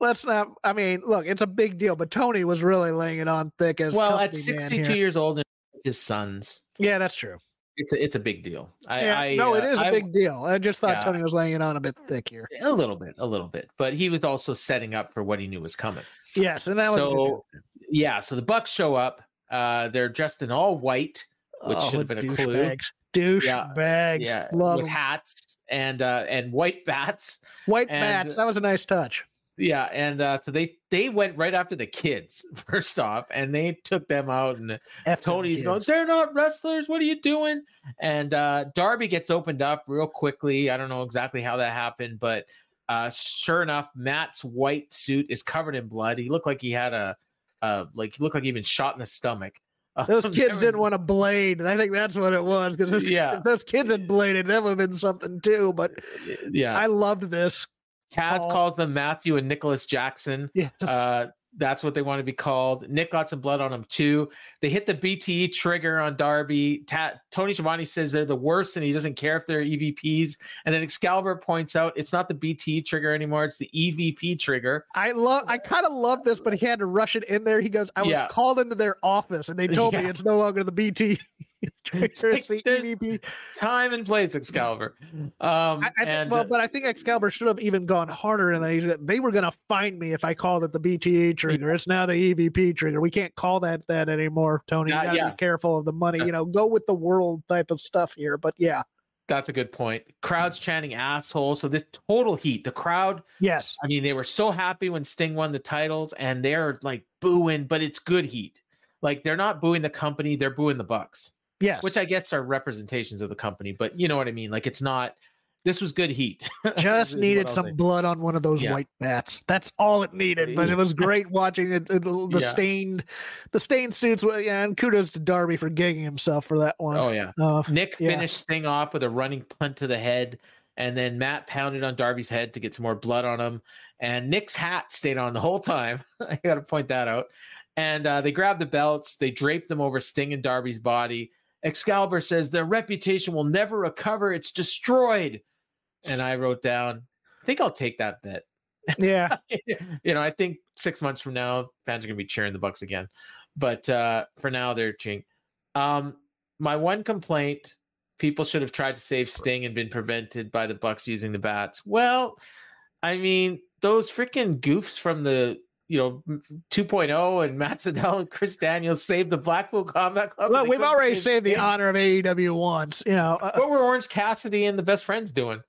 Let's not. I mean, look, it's a big deal, but Tony was really laying it on thick as Well, at 62 years old and his sons, Yeah, that's true. it's a, it's a big deal. I, Yeah, I no, it uh, is a I- big deal. I just thought Yeah. Tony was laying it on a bit thick here. a little bit, a little bit, but he was also setting up for what he knew was coming. Yes, and that was so yeah, so the Bucks show up. Uh, they're dressed in all white, which Oh, should have been a clue. douchebags. Douche Yeah, bags. yeah, Love with 'em. hats and uh, and white bats. White and- bats. That was a nice touch. Yeah, and uh, so they they went right after the kids first off, and they took them out, and F Tony's going, "They're not wrestlers. What are you doing?" And uh, Darby gets opened up real quickly. I don't know exactly how that happened, but uh, sure enough, Matt's white suit is covered in blood. He looked like he had a, uh, like he looked like he'd been shot in the stomach. Those Um, kids didn't want to blade. and I think that's what it was. Because Yeah. if those kids had bladed, that would have been something too. But Yeah, I loved this. Taz calls them Matthew and Nicholas Jackson. Yes. Uh, that's what they want to be called. Nick got some blood on him too. They hit the BTE trigger on Darby. Ta- Tony Schiavone says they're the worst, and he doesn't care if they're EVPs. And then Excalibur points out it's not the BTE trigger anymore; it's the EVP trigger. I love. I kind of love this, but he had to rush it in there. He goes, "I was Yeah. called into their office, and they told me it's no longer the BT. it's like the. Time and place, Excalibur. Um, I, I think, and well, but I think Excalibur should have even gone harder, and they they were going to find me if I called it the BTE trigger. It's now the EVP trigger. We can't call that that anymore, Tony. You got to yeah. be careful of the money. You know, go with the world type of stuff here. But yeah, that's a good point. Crowd's chanting asshole. So this total heat. The crowd yes, I mean, they were so happy when Sting won the titles, and they're like booing, but it's good heat. Like they're not booing the company, they're booing the Bucks, yes. which I guess are representations of the company. But you know what I mean? Like it's not. This was good heat. just needed some blood on one of those Yeah. white bats. That's all it needed. But it was great watching it, it- the Yeah. stained, the stained suits. Yeah, and kudos to Darby for gigging himself for that one. Oh yeah. Uh, Nick Yeah. finished Sting off with a running punt to the head, and then Matt pounded on Darby's head to get some more blood on him. And Nick's hat stayed on the whole time. I got to point that out. And uh, they grabbed the belts, they draped them over Sting and Darby's body. Excalibur says their reputation will never recover; it's destroyed. And I wrote down, I think I'll take that bet. yeah, you know, I think six months from now, fans are gonna be cheering the Bucks again. But uh, for now, they're cheering. Um, my one complaint: people should have tried to save Sting and been prevented by the Bucks using the bats. Well, I mean, those freaking goofs from the you know 2.0 and Matt Sydal and Chris Daniels saved the Blackpool Combat Club. well, we've already saved the Sting. honor of AEW once. You know, uh, What were Orange Cassidy and the Best Friends doing?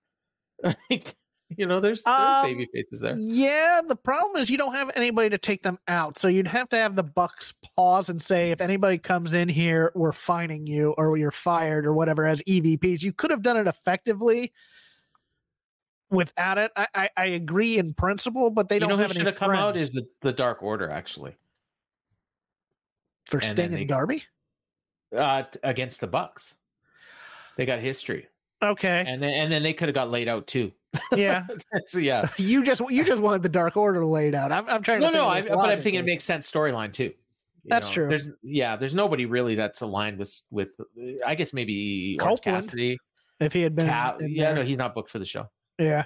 you know, there's, there's Um, baby faces there. Yeah, the problem is you don't have anybody to take them out. So you'd have to have the Bucks pause and say, if anybody comes in here, we're fining you or you're fired or whatever as EVPs. You could have done it effectively without it. I, I, I agree in principle, but they you don't know have any should have come out is the, the Dark Order actually for and Sting and they- Darby. uh, against the Bucks. They got history, Okay, and then and then they could have got laid out too. yeah. so yeah, You just you just wanted the Dark Order laid out. I'm, I'm trying no, to. no, I, but I'm thinking it makes sense storyline too. You That's true. There's yeah, there's nobody really that's aligned with with. I guess maybe Copeland Cassidy. if he had been. Cal- yeah, there. no, he's not booked for the show. Yeah.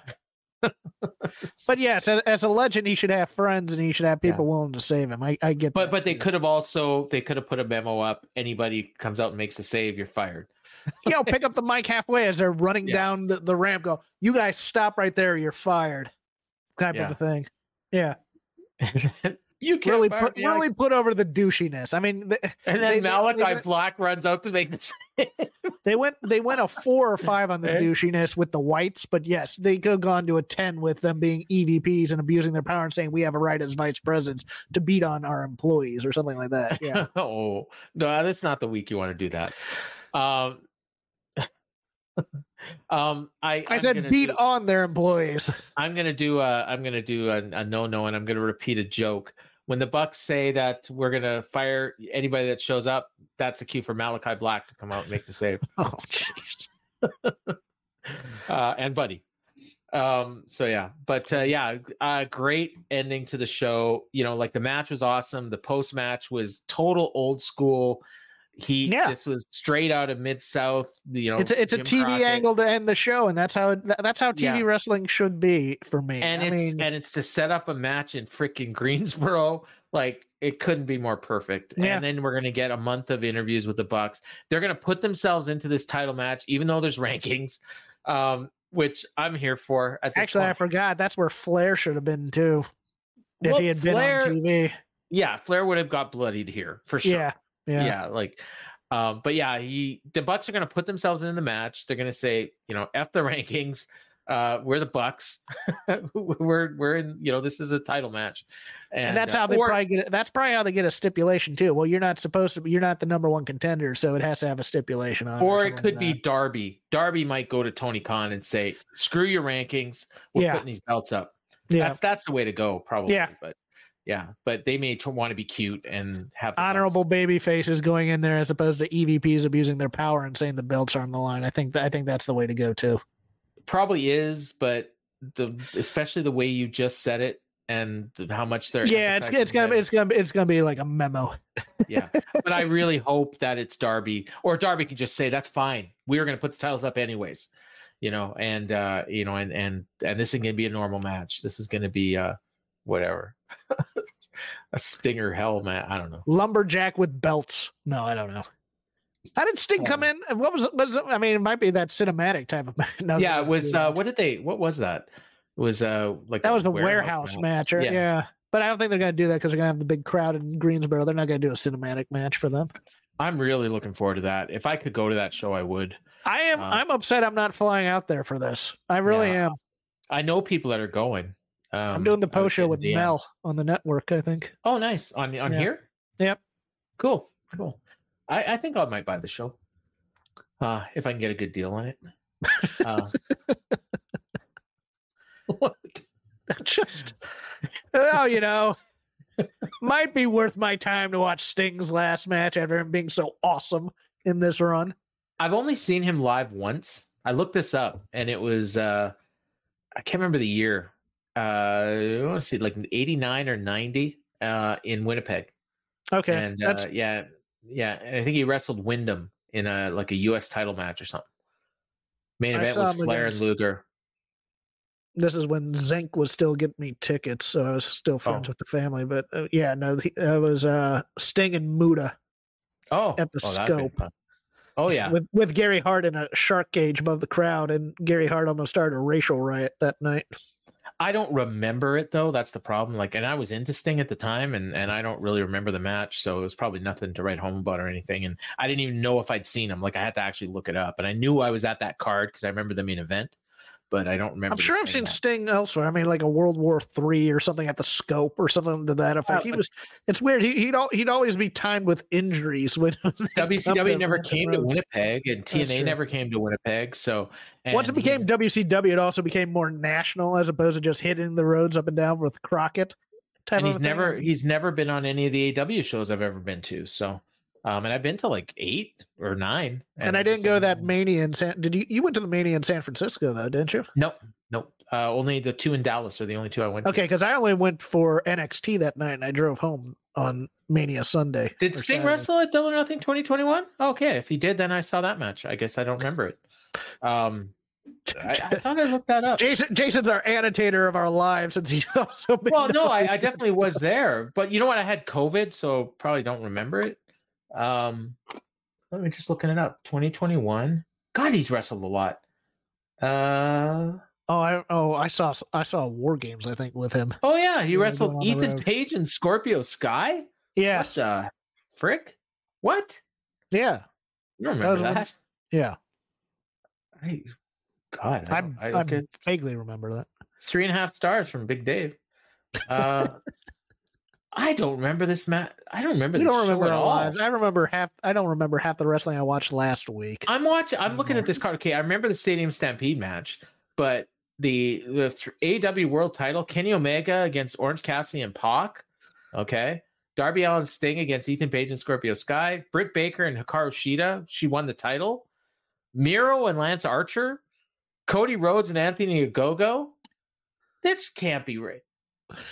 but yes, as, as a legend, he should have friends and he should have Yeah. people willing to save him. I, I get But that but they could have also they could have put a memo up. Anybody comes out and makes a save, you're fired. you know, pick up the mic halfway as they're running Yeah. down the, the ramp, go, you guys stop right there, you're fired. Type Yeah. of a thing. Yeah. you can't Really fire put me, I really put over the douchiness. I mean th- And then they- Malachi they went- Black runs out to make the save. they went they went a four or five on the douchiness with the whites, but yes, they could have gone to a ten with them being EVPs and abusing their power and saying we have a right as vice presidents to beat on our employees or something like that. Yeah. oh no, that's not the week you want to do that. Um, um, I I I'm said beat do- on their employees. I'm gonna do a I'm gonna do a, a no no, and I'm gonna repeat a joke. When the Bucks say that we're gonna fire anybody that shows up, that's a cue for Malachi Black to come out and make the save. Oh jeez. uh, and Buddy. Um, so yeah, but uh, yeah, uh, great ending to the show. You know, like the match was awesome. The post match was total old school. He Yeah. this was straight out of Mid South. You know, it's a, it's a TV Crockett. angle to end the show, and that's how it, that's how TV Yeah. wrestling should be for me. and I it's mean, and it's to set up a match in freaking Greensboro. Like it couldn't be more perfect. Yeah. And then we're gonna get a month of interviews with the Bucks. They're gonna put themselves into this title match, even though there's rankings, um, which I'm here for. Actually, I forgot that's where Flair should have been too, if Well, he had been on TV. yeah, Flair would have got bloodied here for sure. Yeah, yeah, yeah, like um but yeah he the bucks are going to put themselves in the match they're going to say you know f the rankings uh we're the bucks we're we're in you know this is a title match and, And, that's uh, how they or- probably get. It. That's probably how they get a stipulation too. Well, you're not supposed to. be You're not the number one contender, so it has to have a stipulation on. or it like could be darby darby might go to tony khan and say screw your rankings we're Yeah. putting these belts up Yeah, that's that's the way to go probably Yeah. but yeah, but they may want to be cute and have Honorable baby faces going in there as opposed to EVPs abusing their power and saying the belts are on the line. I think I think that's the way to go too. Probably is, but the especially the way you just said it and how much they're Yeah, it's it's gonna be it's gonna be it's gonna be like a memo. yeah. But I really hope that it's Darby or Darby can just say that's fine. We are going to put the titles up anyways, you know, and uh, you know, and and and this is going to be a normal match. This is going to be uh, whatever, a stinger hell man. I don't know. Lumberjack with belts. No, I don't know. How did Sting come Oh. in? And What was it? Was it I mean, it might be that cinematic type of. No, yeah, it was. uh What did they? What was that? It was uh like that was the warehouse, match. Or, yeah. But I don't think they're going to do that because they're going to have the big crowd in Greensboro. They're not going to do a cinematic match for them. I'm really looking forward to that. If I could go to that show, I would. I am. Uh, I'm upset. I'm not flying out there for this. I really Yeah, am. I know people that are going. Um, I'm doing the post show with. Mel on the network. I think. Oh, nice on on Yeah. here. Yep. Cool, cool. I I think I might buy the show. Uh, if I can get a good deal on it. Uh, what? Just, oh, you know, might be worth my time to watch Sting's last match after him being so awesome in this run. I've only seen him live once. I looked this up, and it was uh, I can't remember the year. Uh, I want to see like '89 or '90 uh, in Winnipeg. Okay, and uh, yeah, yeah, and I think he wrestled Windham in a like a U.S. title match or something. Main I event was Flair and Luger. this is when Zink was still getting me tickets, so I was still friends Oh. with the family. But uh, yeah, no, the, it was uh, Sting and Muta Oh, At the oh, Scope. Oh yeah, with with Gary Hart in a shark cage above the crowd, and Gary Hart almost started a racial riot that night. I don't remember it though. That's the problem. Like, and I was into Sting at the time, and and I don't really remember the match, so it was probably nothing to write home about or anything. And I didn't even know if I'd seen him. Like, I had to actually look it up, and I knew I was at that card because I remember the main event, but I don't remember. I'm sure I've seen match. Sting elsewhere. I mean, like a World War Three or something at the Scope or something to that effect. Uh, He was. It's weird. He, he'd al- he'd always be timed with injuries. When when they come WCW never came to Winnipeg, and TNA never came to Winnipeg. So Once it became WCW, it also became more national as opposed to just hitting the roads up and down with Crockett. Type and of he's thing. never he's never been on any of the AW shows I've ever been to. So, um, and I've been to like eight or nine, And I didn't go to that Mania in San. Did you? You went to the Mania in San Francisco though, didn't you? Nope, nope. Uh, only the two in Dallas are the only two I went. Okay, because I only went for NXT that night, and I drove home on Mania Sunday. Did Sting Saturday. wrestle at Double or Nothing 2021? Okay, if he did, then I saw that match. I guess I don't remember it. Um, I, I thought I looked that up. Jason, Jason's our annotator of our lives, since he's also. Well, no, I, I definitely was there, but you know what? I had COVID, so probably don't remember it. Um, let me just looking it up. 2021. God, he's wrestled a lot. Uh, Oh, I oh I saw I saw War Games. I think with him. oh yeah, he Yeah, wrestled Ethan. Page and Scorpio Sky. Yes. What the frick? What? Yeah. You don't That remember that? Yeah. I, God, I, I, I, I vaguely remember that. three and a half stars from Big Dave. Uh, I don't remember this match. I don't remember. You don't show remember at all. lives. I remember half. I don't remember half the wrestling I watched last week. I'm watching. I'm looking at mm-hmm. this card. Okay, I remember the Stadium Stampede match, but the the th- AW World Title: Kenny Omega against Orange Cassidy and Pac. Okay, Darby Allin Sting against Ethan Page and Scorpio Sky. Britt Baker and Hikaru Shida. She won the title. Miro and Lance Archer. Cody Rhodes and Anthony Ogogo. This can't be right.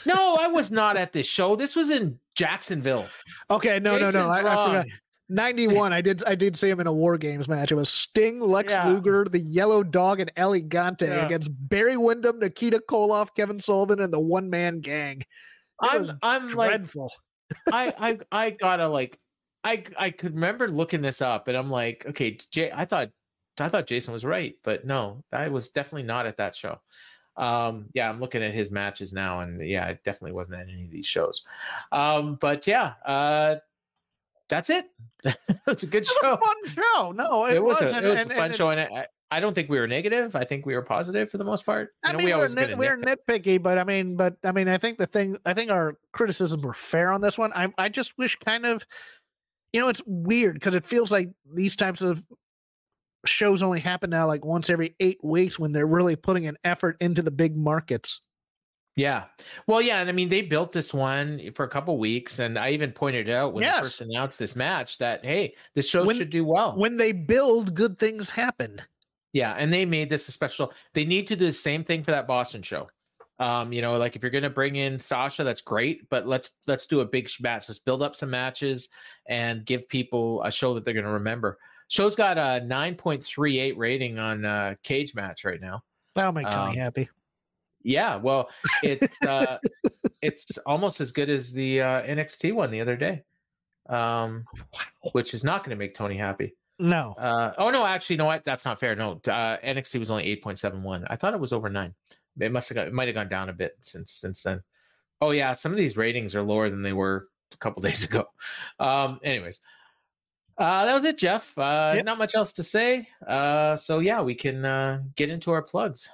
No, I was not at this show. This was in Jacksonville. Okay, no, no, no. I, I forgot. Ninety-one. I did. I did see him in a War Games match. It was Sting, Lex Yeah. Luger, the Yellow Dog, and El Gigante Yeah. against Barry Windham, Nikita Koloff, Kevin Sullivan, and the One Man Gang. It I'm I'm like dreadful. I I I gotta like I I could remember looking this up and I'm like, okay, Jay, I thought I thought Jason was right, but no, I was definitely not at that show. Um, yeah, I'm looking at his matches now, and yeah, I definitely wasn't at any of these shows. Um, but yeah, uh, that's it. it's a good It was show. a fun show. No, it, It was, a, and- it was and- a fun and- show, and I, I don't think we were negative. I think we were positive for the most part. You I know, mean, we are always nit, we're nitpick. nitpicky, but I mean, but I mean, I think the thing, I think our criticisms were fair on this one. I, I just wish kind of, you know, it's weird because it feels like these types of shows only happen now like once every eight weeks when they're really putting an effort into the big markets. Yeah. Well, yeah, and I mean they built this one for a couple weeks, and I even pointed out when Yes. they first announced this match that hey, this show When- should do well. When they build, good things happen. Yeah, and they made this a special. They need to do the same thing for that Boston show. Um, you know, like if you're going to bring in Sasha, that's great, but let's let's do a big match. Let's build up some matches and give people a show that they're going to remember. Show's got a 9.38 rating on uh, Cagematch right now. That'll make Tony Um, happy. Yeah, well, it's uh, it's almost as good as the uh, NXT one the other day, um, which is not going to make Tony happy. No. Uh, oh no, actually, no, what? That's not fair. No, uh, NXT was only eight point seven one. I thought it was over nine. It must have got. It might have gone down a bit since since then. Oh yeah, some of these ratings are lower than they were a couple days ago. Um, anyways, uh, that was it, Jeff. Uh, Yep. Not much else to say. Uh, so yeah, we can uh, get into our plugs.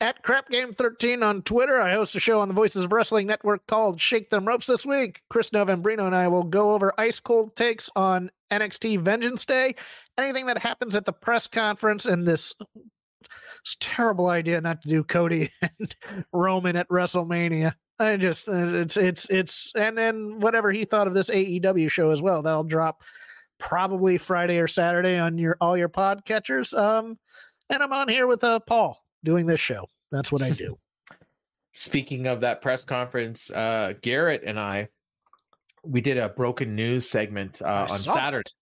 At Crap Game 13 on Twitter, I host a show on the Voices of Wrestling Network called Shake Them Ropes this week. Chris Novembrino and I will go over ice cold takes on NXT Vengeance Day, anything that happens at the press conference, and this, this terrible idea not to do Cody and Roman at WrestleMania. I just it's it's it's and then whatever he thought of this AEW show as well. That'll drop probably Friday or Saturday on your all your podcatchers. Um, and I'm on here with uh Paul doing this show. That's what I do. Speaking of that press conference, uh, Garrett and I, we did a broken news segment uh, on Saturday,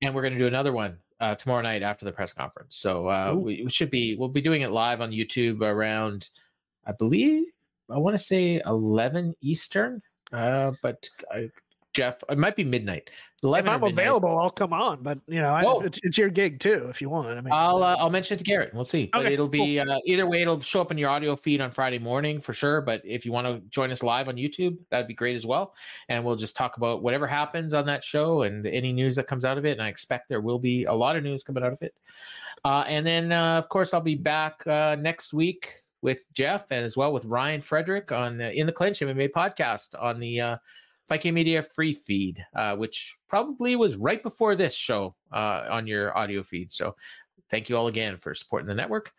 and we're going to do another one uh, tomorrow night after the press conference. So uh, we, we should be we'll be doing it live on YouTube around, I believe, I want to say eleven Eastern, uh, but uh, Jeff, it might be midnight. if I'm available, I'll come on. But you know, I, it's, it's your gig too if you want. I mean, I'll uh, I'll mention it to Garrett. We'll see. But Okay, it'll be uh, either way. It'll show up in your audio feed on Friday morning for sure. But if you want to join us live on YouTube, that'd be great as well. And we'll just talk about whatever happens on that show and any news that comes out of it. And I expect there will be a lot of news coming out of it. Uh, and then uh, of course I'll be back uh, next week with Jeff and as well with Ryan Frederick on in the Clinch MMA podcast on the uh, Fight Game Media free feed, uh, which probably was right before this show uh, on your audio feed. So thank you all again for supporting the network.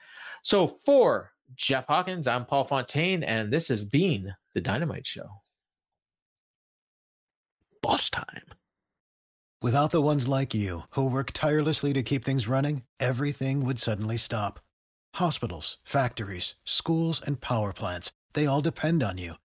So for Jeff Hawkins, I'm Paul Fontaine, and this has been the Dynamite Show. boss time. Without the ones like you, who work tirelessly to keep things running, everything would suddenly stop. Hospitals, factories, schools, and power plants, they all depend on you.